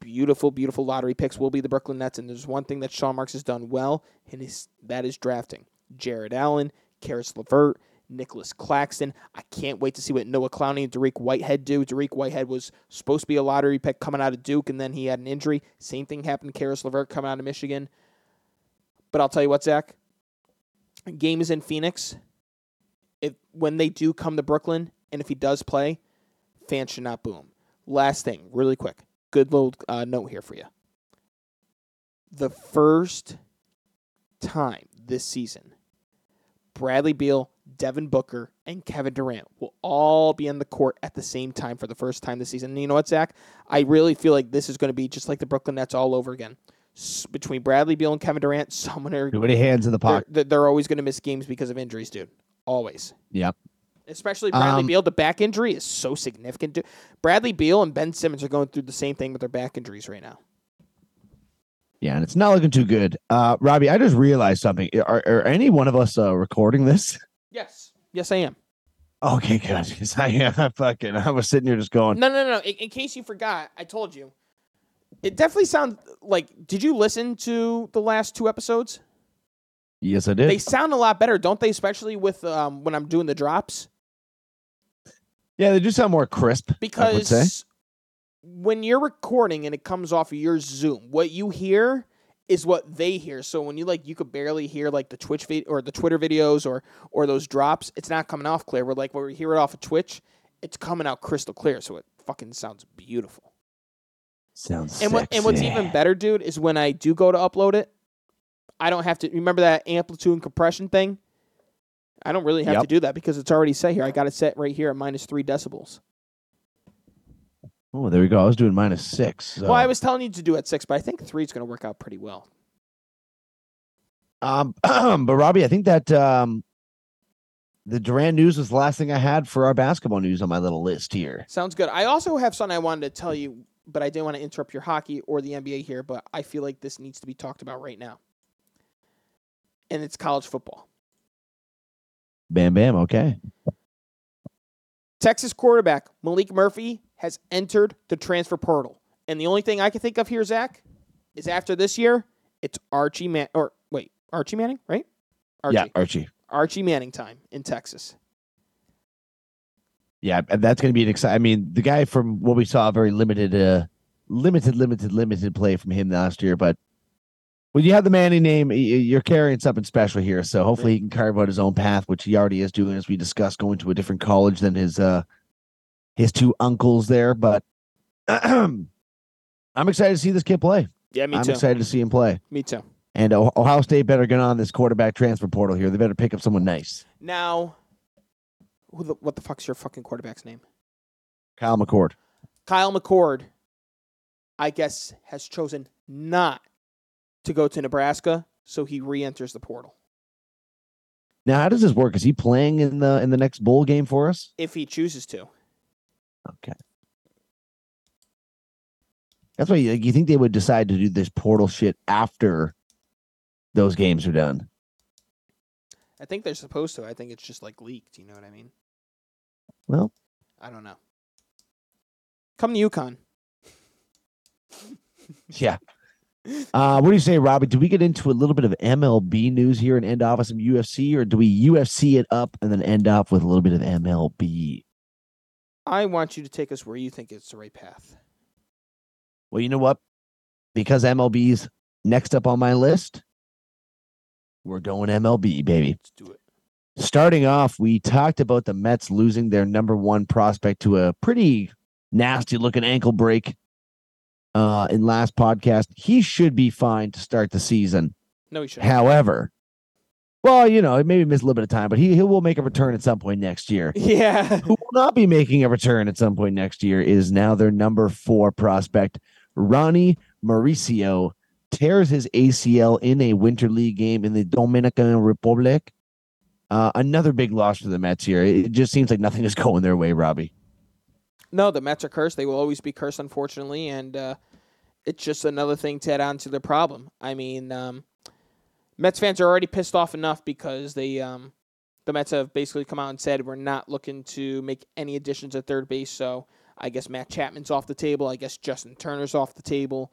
beautiful, beautiful lottery picks will be the Brooklyn Nets. And there's one thing that Sean Marks has done well, and is, that is drafting. Jarrett Allen, Caris LeVert, Nicolas Claxton. I can't wait to see what Noah Clowney and Dariq Whitehead do. Dariq Whitehead was supposed to be a lottery pick coming out of Duke, and then he had an injury. Same thing happened to Caris LeVert coming out of Michigan. But I'll tell you what, Zach. Game is in Phoenix. If when they do come to Brooklyn, and if he does play, fans should not boo him. Last thing, really quick, good little uh, note here for you. The first time this season, Bradley Beal, Devin Booker, and Kevin Durant will all be on the court at the same time for the first time this season. And you know what, Zach? I really feel like this is going to be just like the Brooklyn Nets all over again. Between Bradley Beal and Kevin Durant, someone are Too many hands in the pocket. they're- they're always going to miss games because of injuries, dude. Always. Yep. Especially Bradley Um, Beal. The back injury is so significant. Bradley Beal and Ben Simmons are going through the same thing with their back injuries right now. Yeah, and it's not looking too good. Uh, Robbie, I just realized something. Are, are any one of us uh, recording this? Yes. Yes, I am. Okay, good. Because I, I fucking, I was sitting here just going, No, no, no. In, in case you forgot, I told you. It definitely sounds like. Did you listen to the last two episodes? Yes, I did. They sound a lot better, don't they? Especially with um, when I'm doing the drops. yeah, they do sound more crisp. I would say. because when you're recording and it comes off of your Zoom, what you hear is what they hear. So when you like, you could barely hear like the Twitch vid- or the Twitter videos or or those drops. It's not coming off clear. We're like when we hear it off of Twitch, it's coming out crystal clear. So it fucking sounds beautiful. Sounds And what and what's even better, dude, is when I do go to upload it, I don't have to remember that amplitude and compression thing. I don't really have to do that because it's already set here. I got it set right here at minus three decibels. Oh, there we go. I was doing minus six. So. Well, I was telling you to do at six, but I think three is going to work out pretty well. Um, but Robbie, I think that um, the Duran news was the last thing I had for our basketball news on my little list here. Sounds good. I also have something I wanted to tell you, but I didn't want to interrupt your hockey or the NBA here, but I feel like this needs to be talked about right now. And it's college football. Bam, bam. Okay. Texas quarterback Maalik Murphy has entered the transfer portal. And the only thing I can think of here, Zach, is after this year, it's Archie Man or wait, Archie Manning, right? Archie. Yeah, Archie. Archie Manning time in Texas. Yeah, and that's going to be an exciting. I mean, the guy from what we saw, very limited, uh, limited, limited, limited play from him last year. But when you have the Manning name, you're carrying something special here. So hopefully he can carve out his own path, which he already is doing, as we discussed, going to a different college than his uh his two uncles there. But I'm excited to see this kid play. Yeah, me too. I'm too. excited to see him play. Me too. And Oh- Ohio State better get on this quarterback transfer portal here. They better pick up someone nice. Now, who the, what the fuck's your fucking quarterback's name? Kyle McCord. Kyle McCord, I guess, has chosen not to go to Nebraska, so he re-enters the portal Now, how does this work? Is he playing in the in the next bowl game for us? if he chooses to. Okay. That's why you, you think they would decide to do this portal shit after those games are done. I think they're supposed to. I think it's just like leaked. You know what I mean? Well, I don't know. Come to UConn. yeah. Uh, what do you say, Robbie? Do we get into a little bit of MLB news here and end off with some UFC, or do we UFC it up and then end off with a little bit of MLB? I want you to take us where you think it's the right path. Well, you know what? Because MLB's next up on my list, we're going MLB, baby. Let's do it. Starting off, we talked about the Mets losing their number one prospect to a pretty nasty looking ankle break uh, in last podcast. He should be fine to start the season. No, he should. However, well, you know, it maybe miss a little bit of time, but he, he will make a return at some point next year. Yeah. Who will not be making a return at some point next year is now their number four prospect, Ronny Mauricio, tears his ACL in a winter league game in the Dominican Republic. Uh, another big loss for the Mets here. It just seems like nothing is going their way, Robbie. No, the Mets are cursed. They will always be cursed, unfortunately, and uh, it's just another thing to add on to their problem. I mean, um, Mets fans are already pissed off enough because they, um, the Mets have basically come out and said we're not looking to make any additions at third base. So I guess Matt Chapman's off the table. I guess Justin Turner's off the table.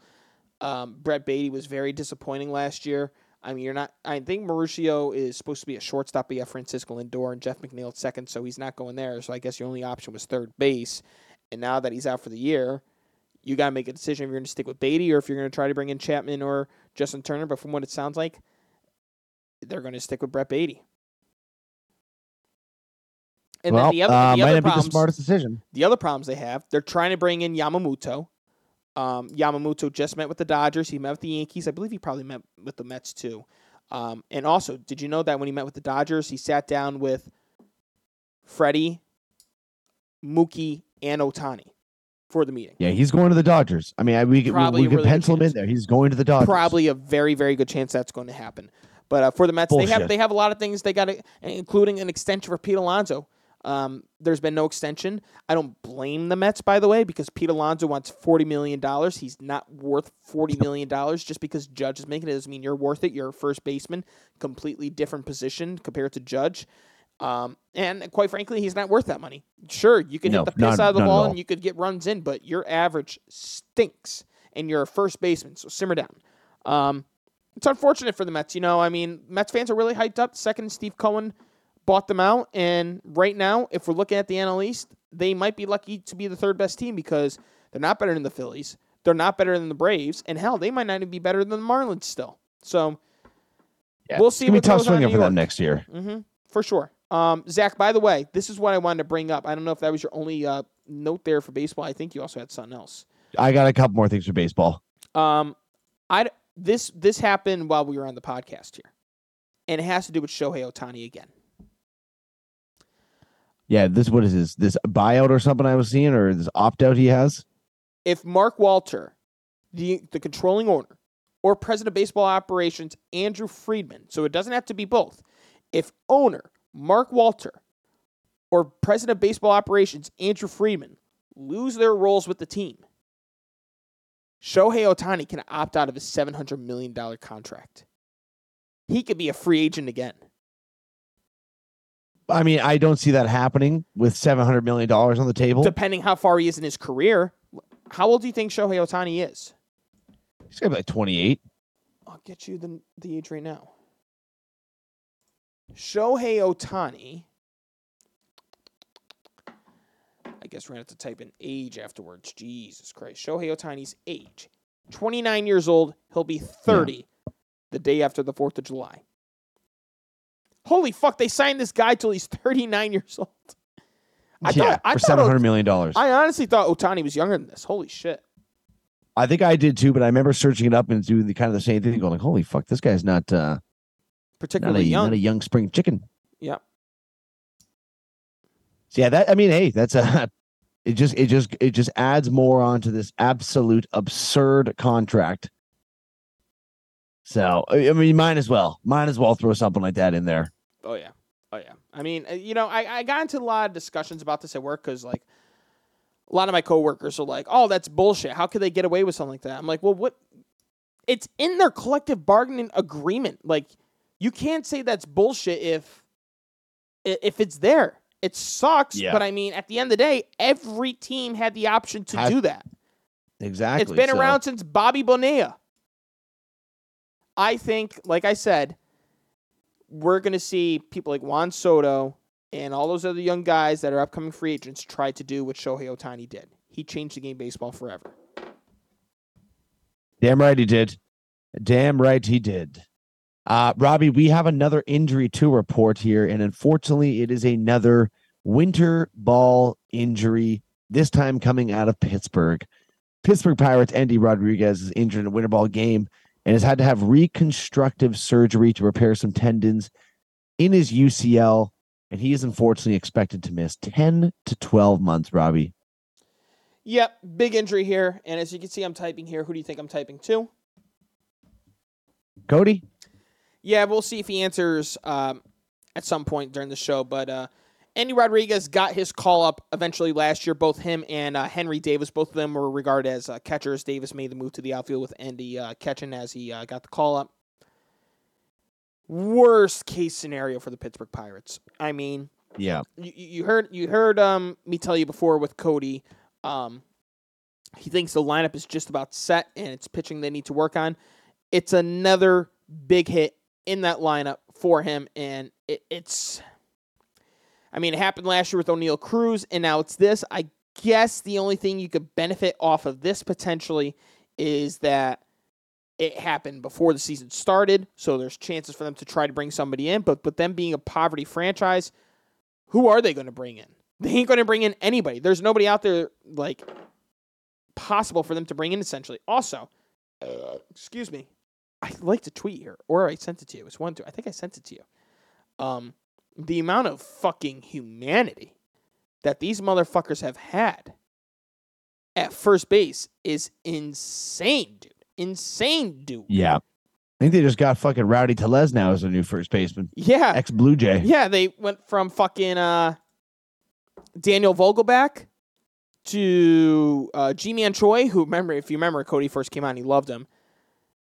Um, Brett Baty was very disappointing last year. I mean, you're not. I think Mauricio is supposed to be a shortstop. But you have Francisco Lindor and Jeff McNeil at second, so he's not going there. So I guess your only option was third base. And now that he's out for the year, you got to make a decision if you're going to stick with Baty or if you're going to try to bring in Chapman or Justin Turner. But from what it sounds like, they're going to stick with Brett Baty. And well, then the other, uh, the might other not be the problems, smartest decision. the other problems they have, they're trying to bring in Yamamoto. Um, Yamamoto just met with the Dodgers. He met with the Yankees. I believe he probably met with the Mets too. Um, and also, did you know that when he met with the Dodgers, he sat down with Freddie, Mookie, and Ohtani for the meeting? Yeah, he's going to the Dodgers. I mean, I, we could, we, we could really pencil him in there. He's going to the Dodgers. Probably a very, very good chance that's going to happen. But uh, for the Mets, they have they have a lot of things they got, including an extension for Pete Alonso. Um, there's been no extension. I don't blame the Mets, by the way, because Pete Alonso wants forty million dollars. He's not worth forty million dollars just because Judge is making it doesn't mean you're worth it. You're a first baseman, completely different position compared to Judge. Um, and quite frankly, he's not worth that money. Sure, you can No, hit the piss not- out of the ball and you could get runs in, but your average stinks, and you're a first baseman. So simmer down. Um, it's unfortunate for the Mets. You know, I mean, Mets fans are really hyped up. Second, Steve Cohen bought them out, and right now, if we're looking at the NL East, they might be lucky to be the third best team because they're not better than the Phillies. They're not better than the Braves, and hell, they might not even be better than the Marlins still. So Yeah, we'll it's see gonna be what tough goes on in swinging for them next year. hmm for sure. Um, Zach, by the way, this is what I wanted to bring up. I don't know if that was your only uh, note there for baseball. I think you also had something else. I got a couple more things for baseball. Um, I this this happened while we were on the podcast here, and it has to do with Shohei Ohtani again. Yeah, this what is this? This buyout or something I was seeing, or this opt out he has? If Mark Walter, the the controlling owner, or president of baseball operations Andrew Friedman, so it doesn't have to be both. If owner Mark Walter or president of baseball operations Andrew Friedman lose their roles with the team, Shohei Ohtani can opt out of his $700 million contract. He could be a free agent again. I mean, I don't see that happening with seven hundred million dollars on the table. Depending how far he is in his career. How old do you think Shohei Ohtani is? He's gonna be like twenty eight. I'll get you the, the age right now. Shohei Ohtani. I guess we're going to have to type in age afterwards. Jesus Christ. Shohei Ohtani's age 29 years old. He'll be 30 the day after the 4th of July. Holy fuck, they signed this guy till he's 39 years old. I yeah, thought, I, for seven hundred dollars. I, I honestly thought Ohtani was younger than this. Holy shit. I think I did too, but I remember searching it up and doing the kind of the same thing, going like, "Holy fuck, this guy's not uh, not a, Particularly young. not a young spring chicken." yeah. So yeah, that I mean, hey, that's a it just it just it just adds more onto this absolute absurd contract. So I mean, you might as well, might as well throw something like that in there. Oh yeah, oh yeah. I mean, uh, you know, I, I got into a lot of discussions about this at work because like a lot of my coworkers are like, "Oh, that's bullshit. How could they get away with something like that?" I'm like, "Well, what? It's in their collective bargaining agreement. Like, you can't say that's bullshit if if it's there. It sucks, Yeah. but I mean, at the end of the day, every team had the option to do that. Exactly. It's been so- around since Bobby Bonilla. I think, like I said, we're going to see people like Juan Soto and all those other young guys that are upcoming free agents try to do what Shohei Ohtani did. He changed the game baseball forever. Damn right he did. Damn right he did. Uh, Robbie, we have another injury to report here, and unfortunately, it is another winter ball injury. This time coming out of Pittsburgh. Pittsburgh Pirates Endy Rodriguez is injured in a winter ball game and has had to have reconstructive surgery to repair some tendons in his UCL, and he is unfortunately expected to miss ten to twelve months. Robbie, Yep, big injury here. And as you can see, I'm typing here. Who do you think I'm typing to? Cody. Yeah, we'll see if he answers um, at some point during the show. But uh, Endy Rodriguez got his call up eventually last year. Both him and uh, Henry Davis, both of them were regarded as uh, catchers. Davis made the move to the outfield with Endy uh, catching as he uh, got the call up. Worst case scenario for the Pittsburgh Pirates. I mean, Yeah, you, you you heard you heard um me tell you before with Cody. Um, he thinks the lineup is just about set and it's pitching they need to work on. It's another big hit in that lineup for him, and it, it's. I mean, it happened last year with Oneil Cruz, and now it's this. I guess the only thing you could benefit off of this potentially is that it happened before the season started, so there's chances for them to try to bring somebody in. But but them being a poverty franchise, who are they going to bring in? They ain't going to bring in anybody. There's nobody out there like possible for them to bring in. Essentially, also, uh, excuse me, I like to tweet here, or I sent it to you. It's one, two. I think I sent it to you. Um, the amount of fucking humanity that these motherfuckers have had at first base is insane, dude. Insane, dude. yeah. I think they just got fucking Rowdy Tellez now as their new first baseman, Yeah. ex Blue Jay. Yeah, they went from fucking uh, Daniel Vogelbach to uh, Ji-Man Choi, who remember if you remember Cody first came out and he loved him,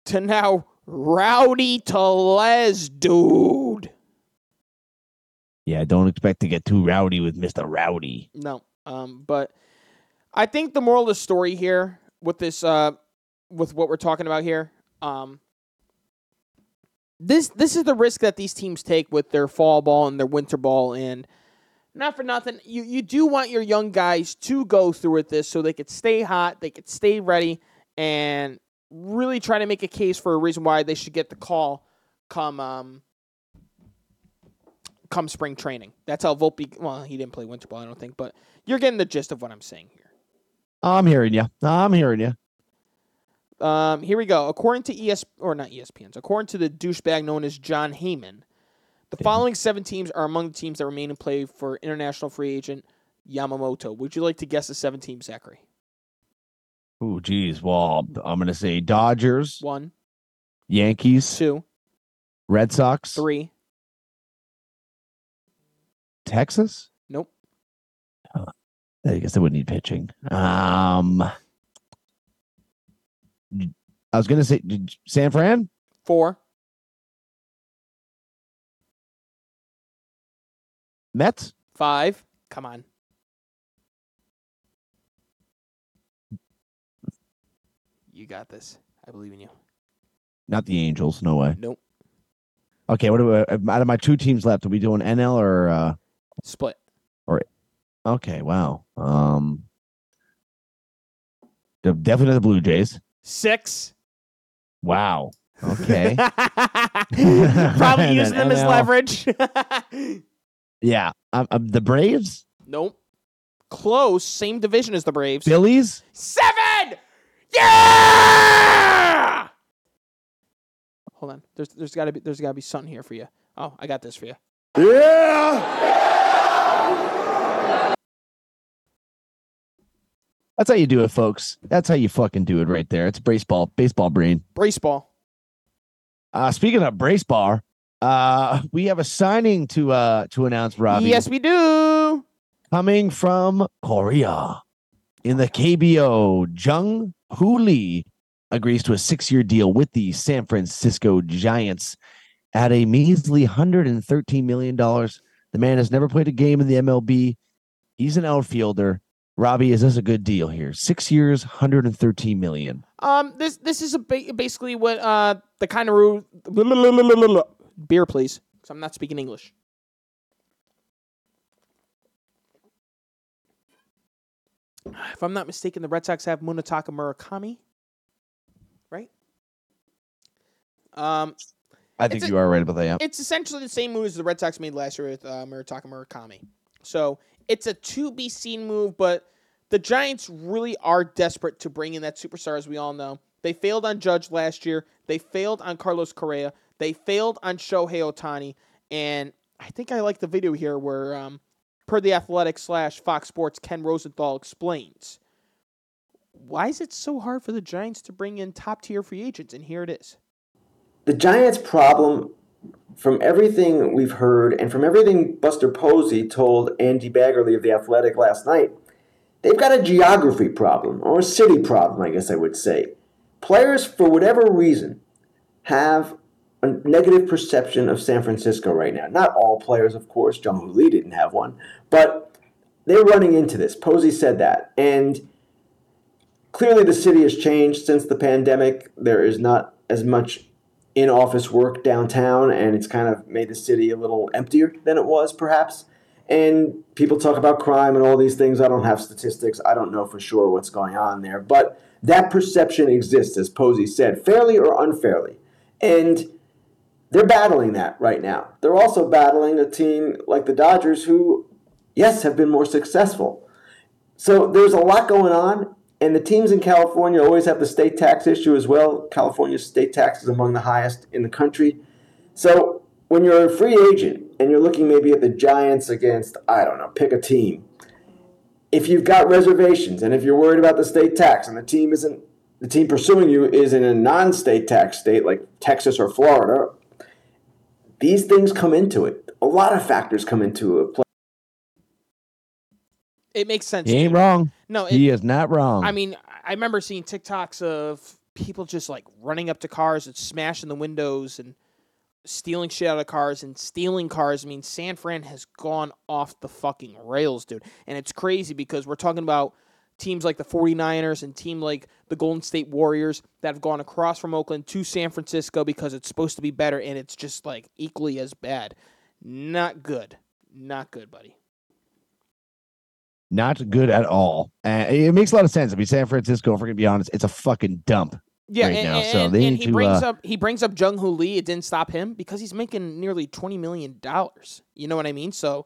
to now Rowdy Tellez, dude. Yeah, don't expect to get too rowdy with Mister Rowdy. No, um, but I think the moral of the story here with this, uh, with what we're talking about here, um, this this is the risk that these teams take with their fall ball and their winter ball, and not for nothing, you you do want your young guys to go through with this so they could stay hot, they could stay ready, and really try to make a case for a reason why they should get the call come um come spring training. That's how Volpe. Well, he didn't play winter ball, I don't think, but you're getting the gist of what I'm saying here. I'm hearing you. I'm hearing you. Um, here we go. According to ES or not ESPN's, according to the douchebag known as Jon Heyman, the following seven teams are among the teams that remain in play for international free agent Yamamoto. Would you like to guess the seven teams, Zachary? Ooh, geez. Well, I'm gonna say Dodgers, One, Yankees, two, Red Sox, three. Texas. Nope. I guess they wouldn't need pitching. Um, I was gonna say San Fran. Four, Mets. five. Come on. You got this. I believe in you. Not the Angels. No way. Nope. Okay. What do we, out of my two teams left? Are we doing NL or? uh Split. Okay. Wow. Um. de- Definitely the Blue Jays. Six. Wow. Okay. Probably using them as leverage. yeah. Um, um, the Braves. nope. Close. Same division as the Braves. Phillies. Seven. Yeah. Hold on. There's there's gotta be there's gotta be something here for you. Oh, I got this for you. Yeah! That's how you do it, folks. That's how you fucking do it right there. It's baseball, baseball brain. Brace ball. Uh, speaking of brace bar, uh, we have a signing to uh to announce, Robbie. Yes, we do. coming from Korea in the KBO, Jung Hoo Lee agrees to a six-year deal with the San Francisco Giants at a measly $113 million. The man has never played a game in the MLB. He's an outfielder. Robbie, is this a good deal here? Six years, 113 million. Um, this this is a ba- basically what uh the kind of. Beer, please, because I'm not speaking English. If I'm not mistaken, the Red Sox have Munataka Murakami, right? Um, I think It's a- you are right about that. Yeah. it's essentially the same move as the Red Sox made last year with uh, Murataka Murakami. So it's a to be seen move, but the Giants really are desperate to bring in that superstar, as we all know. They failed on Judge last year. They failed on Carlos Correa. They failed on Shohei Ohtani. And I think I like the video here where, um, per the Athletic slash Fox Sports, Ken Rosenthal explains why is it so hard for the Giants to bring in top tier free agents? And here it is. the Giants' problem, from everything we've heard and from everything Buster Posey told Andy Baggarly of The Athletic last night, they've got a geography problem, or a city problem, I guess I would say. Players, for whatever reason, have a negative perception of San Francisco right now. Not all players, of course. Hoo Lee didn't have one, but they're running into this. Posey said that. And clearly the city has changed since the pandemic. There is not as much in office work downtown, and it's kind of made the city a little emptier than it was, perhaps. And people talk about crime and all these things. I don't have statistics. I don't know for sure what's going on there. But that perception exists, as Posey said, fairly or unfairly. And they're battling that right now. They're also battling a team like the Dodgers, who, yes, have been more successful. So there's a lot going on, and the teams in California always have the state tax issue as well. California's state tax is among the highest in the country. So when you're a free agent and you're looking maybe at the Giants against, I don't know, pick a team. If you've got reservations and if you're worried about the state tax and the team isn't the team pursuing you is in a non-state tax state like Texas or Florida, these things come into it. A lot of factors come into it. It makes sense. He ain't dude. wrong. No, he is not wrong. I mean, I remember seeing TikToks of people just like running up to cars and smashing the windows and stealing shit out of cars and stealing cars. I mean, San Fran has gone off the fucking rails, dude. And it's crazy because we're talking about teams like the 49ers and team like the Golden State Warriors that have gone across from Oakland to San Francisco because it's supposed to be better and it's just like equally as bad. Not good. Not good, buddy. not good at all. And it makes a lot of sense. I mean, San Francisco, if we're gonna be honest, it's a fucking dump. Yeah, right and, now, and, so and- they and need he to, brings uh, up he brings up Jung Hoo Lee. It didn't stop him because he's making nearly twenty million dollars. You know what I mean? So,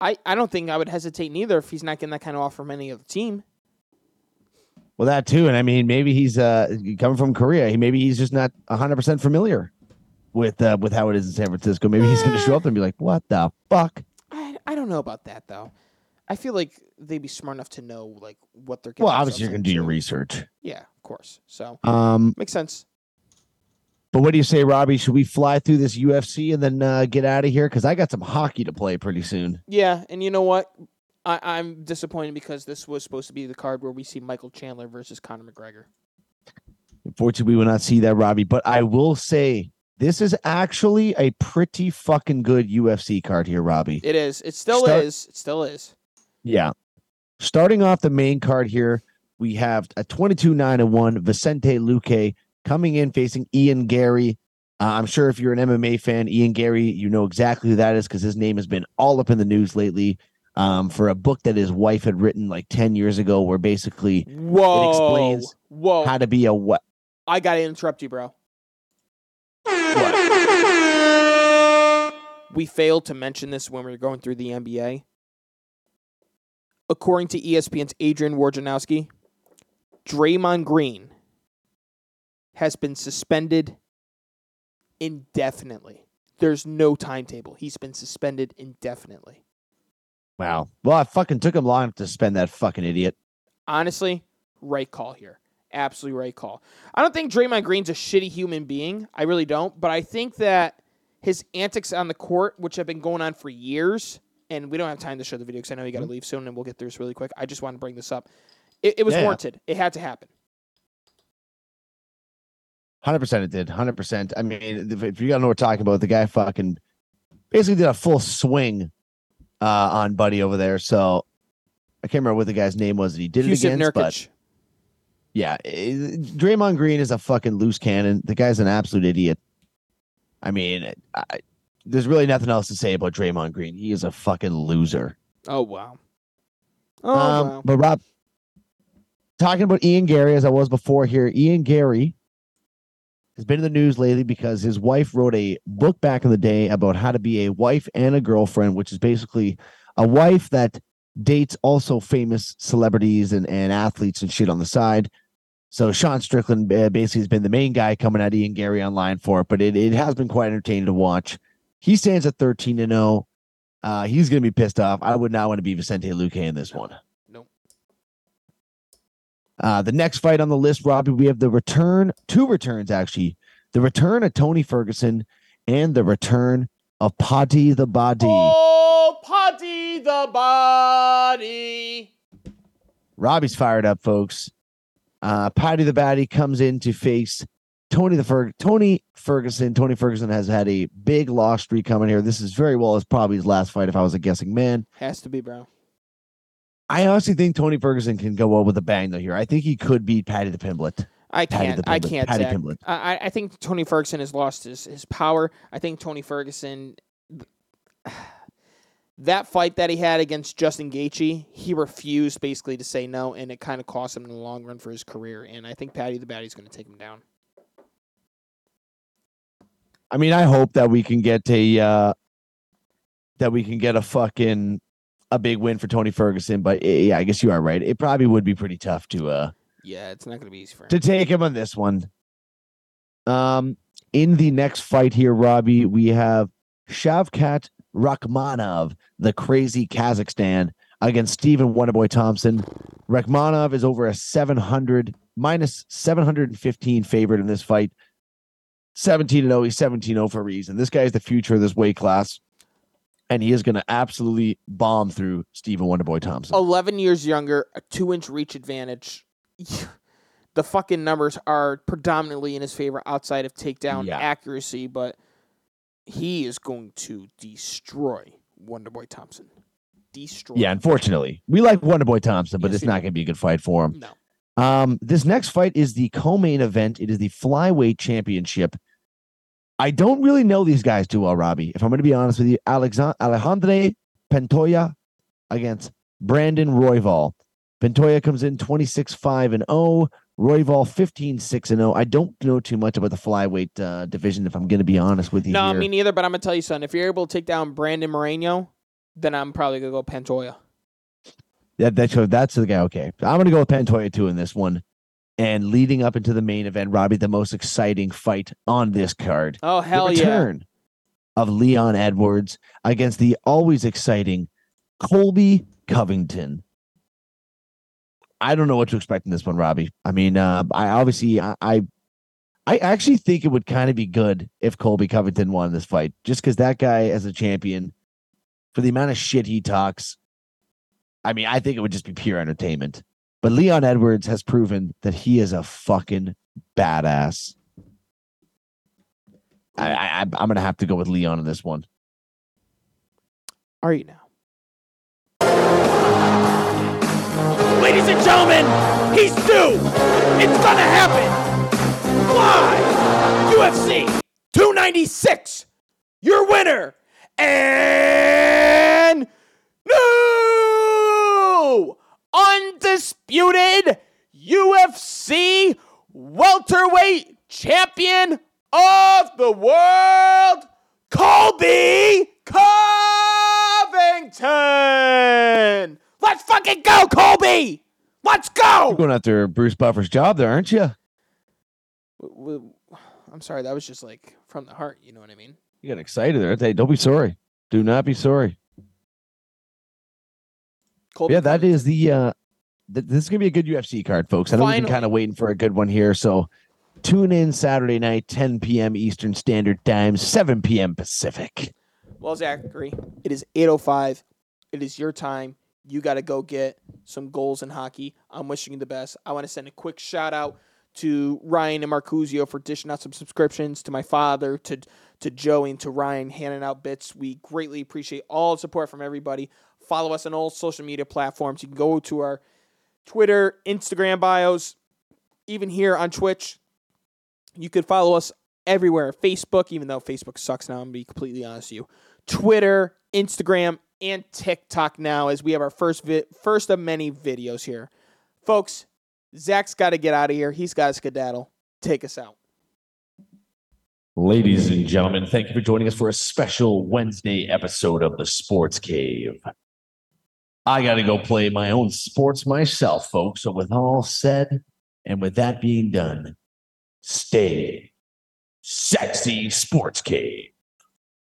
I I don't think I would hesitate neither if he's not getting that kind of offer from any other team. Well, that too, and I mean, maybe he's uh coming from Korea. He maybe he's just not hundred percent familiar with uh, with how it is in San Francisco. Maybe he's gonna show up and be like, "What the fuck?" I I don't know about that though. I feel like they'd be smart enough to know like what they're. getting Well, obviously, you're gonna do your research. Yeah, of course. So Um, makes sense. But what do you say, Robbie? Should we fly through this UFC and then uh, get out of here? Because I got some hockey to play pretty soon. Yeah, and you know what? I, I'm disappointed because this was supposed to be the card where we see Michael Chandler versus Conor McGregor. Unfortunately, we will not see that, Robbie. But I will say this is actually a pretty fucking good UFC card here, Robbie. It is. It still Start- is. It still is. Yeah. Starting off the main card here, we have a 22 9 and 1 Vicente Luque coming in facing Ian Garry. Uh, I'm sure if you're an MMA fan, Ian Garry, you know exactly who that is because his name has been all up in the news lately um, for a book that his wife had written like 10 years ago, where basically Whoa. it explains Whoa. how to be a what. I gotta interrupt you, bro. We failed to mention this when we were going through the NBA. According to ESPN's Adrian Wojnarowski, Draymond Green has been suspended indefinitely. There's no timetable. He's been suspended indefinitely. Wow. Well, I fucking took him long enough to spend that fucking idiot. Honestly, right call here. Absolutely right call. I don't think Draymond Green's a shitty human being. I really don't. But I think that his antics on the court, which have been going on for years, and we don't have time to show the video because I know you got to mm-hmm. leave soon, and we'll get through this really quick. I just want to bring this up. It, it was yeah. warranted. It had to happen. Hundred percent, it did. Hundred percent. I mean, if, if you gotta know what we're talking about, the guy fucking basically did a full swing uh, on Buddy over there. So I can't remember what the guy's name was that he did Houston it against, but yeah, eh, Draymond Green is a fucking loose cannon. The guy's an absolute idiot. I mean, I, there's really nothing else to say about Draymond Green. He is a fucking loser. Oh wow. Oh um, wow. But Rob, talking about Ian Garry as I was before here, Ian Garry has been in the news lately because his wife wrote a book back in the day about how to be a wife and a girlfriend, which is basically a wife that dates also famous celebrities and, and athletes and shit on the side. So Sean Strickland uh, basically has been the main guy coming at Ian Garry online for it, but it, it has been quite entertaining to watch. He stands at 13 to 0. Uh, he's going to be pissed off. I would not want to be Vicente Luque in this one. Uh, the next fight on the list, Robbie, we have the return, two returns actually. The return of Tony Ferguson and the return of Paddy the Body. Oh, Paddy the body. Robbie's fired up, folks. Uh, Paddy the Body comes in to face Tony the Ferg Tony Ferguson. Tony Ferguson has had a big loss streak coming here. This is very well as probably his last fight if I was a guessing man. Has to be, bro. I honestly think Tony Ferguson can go out with a bang though here. I think he could beat Paddy the Pimblett. I can't. I can't. Patty Zach. Pimlet. I, I- I think Tony Ferguson has lost his, his power. I think Tony Ferguson, that fight that he had against Justin Gaethje, he refused basically to say no, and it kind of cost him in the long run for his career. And I think Patty the Batty's going to take him down. I mean, I hope that we can get a uh that we can get a fucking a big win for Tony Ferguson, but eh, yeah, I guess you are right. It probably would be pretty tough to uh Yeah, it's not going to be easy for him. to take him on this one. Um in the next fight here, Robbie, we have Shavkat Rakhmonov, the crazy Kazakhstan, against Stephen Wonderboy Thompson. Rakhmonov is over a 700 minus 715 favorite in this fight. 17 0. He's 17 0 for a reason. This guy is the future of this weight class, and he is going to absolutely bomb through Stephen Wonderboy Thompson. 11 years younger, a two inch reach advantage. the fucking numbers are predominantly in his favor outside of takedown Yeah. accuracy, but he is going to destroy Wonderboy Thompson. Destroy. Yeah, unfortunately, we like Wonderboy Thompson, but Yes, it's not going to be a good fight for him. No. Um, this next fight is the co-main event. It is the flyweight championship. I don't really know these guys too well, Robbie. If I'm going to be honest with you, Alexand- Alejandre Pantoja against Brandon Royval. Pentoya comes in 26-5 and 0. Royval 15-6 and 0. I don't know too much about the flyweight uh, division, if I'm going to be honest with you. No, here. me neither, but I'm going to tell you something. If you're able to take down Brandon Moreno, then I'm probably going to go Pantoja. That, that's that's the guy. Okay, I'm going to go with Pantoja too in this one. And leading up into the main event, Robbie, the most exciting fight on this card. Oh, hell the yeah. return of Leon Edwards against the always exciting Colby Covington. I don't know what to expect in this one, Robbie. I mean, uh, I obviously I, I I actually think it would kind of be good if Colby Covington won this fight, just because that guy as a champion, for the amount of shit he talks, I mean, I think it would just be pure entertainment. But Leon Edwards has proven that he is a fucking badass. I, I I'm gonna have to go with Leon in this one. Are you now? Ladies and gentlemen, he's due. It's gonna happen. Live, UFC 296. Your winner and new undisputed UFC welterweight champion of the world, Colby Covington. Let's fucking go, Colby. Let's go. You're going after Bruce Buffer's job there, aren't you? I'm sorry, that was just like from the heart. You know what I mean? You got excited there. Hey, don't be sorry. Do not be sorry. Colby yeah, that is the uh th- this is gonna be a good UFC card, folks. I know we've been kind of waiting for a good one here. So tune in Saturday night, 10 p.m. Eastern Standard Time, 7 p.m. Pacific. Well, Zachary, it is 8.05. It is your time. You got to go get some goals in hockey. I'm wishing you the best. I want to send a quick shout out to Ryan and Marcuzio for dishing out some subscriptions, to my father, to to Joey, and to Ryan handing out bits. We greatly appreciate all the support from everybody. Follow us on all social media platforms. You can go to our Twitter, Instagram bios, even here on Twitch. You could follow us everywhere. Facebook, even though Facebook sucks now, I'm gonna be completely honest with you. Twitter, Instagram, and TikTok now, as we have our first vi- first of many videos here. Folks, Zach's got to get out of here. He's got to skedaddle. Take us out. Ladies and gentlemen, thank you for joining us for a special Wednesday episode of the Sports Cave. I got to go play my own sports myself, folks. So, with all said, and with that being done, stay sexy, Sports Cave.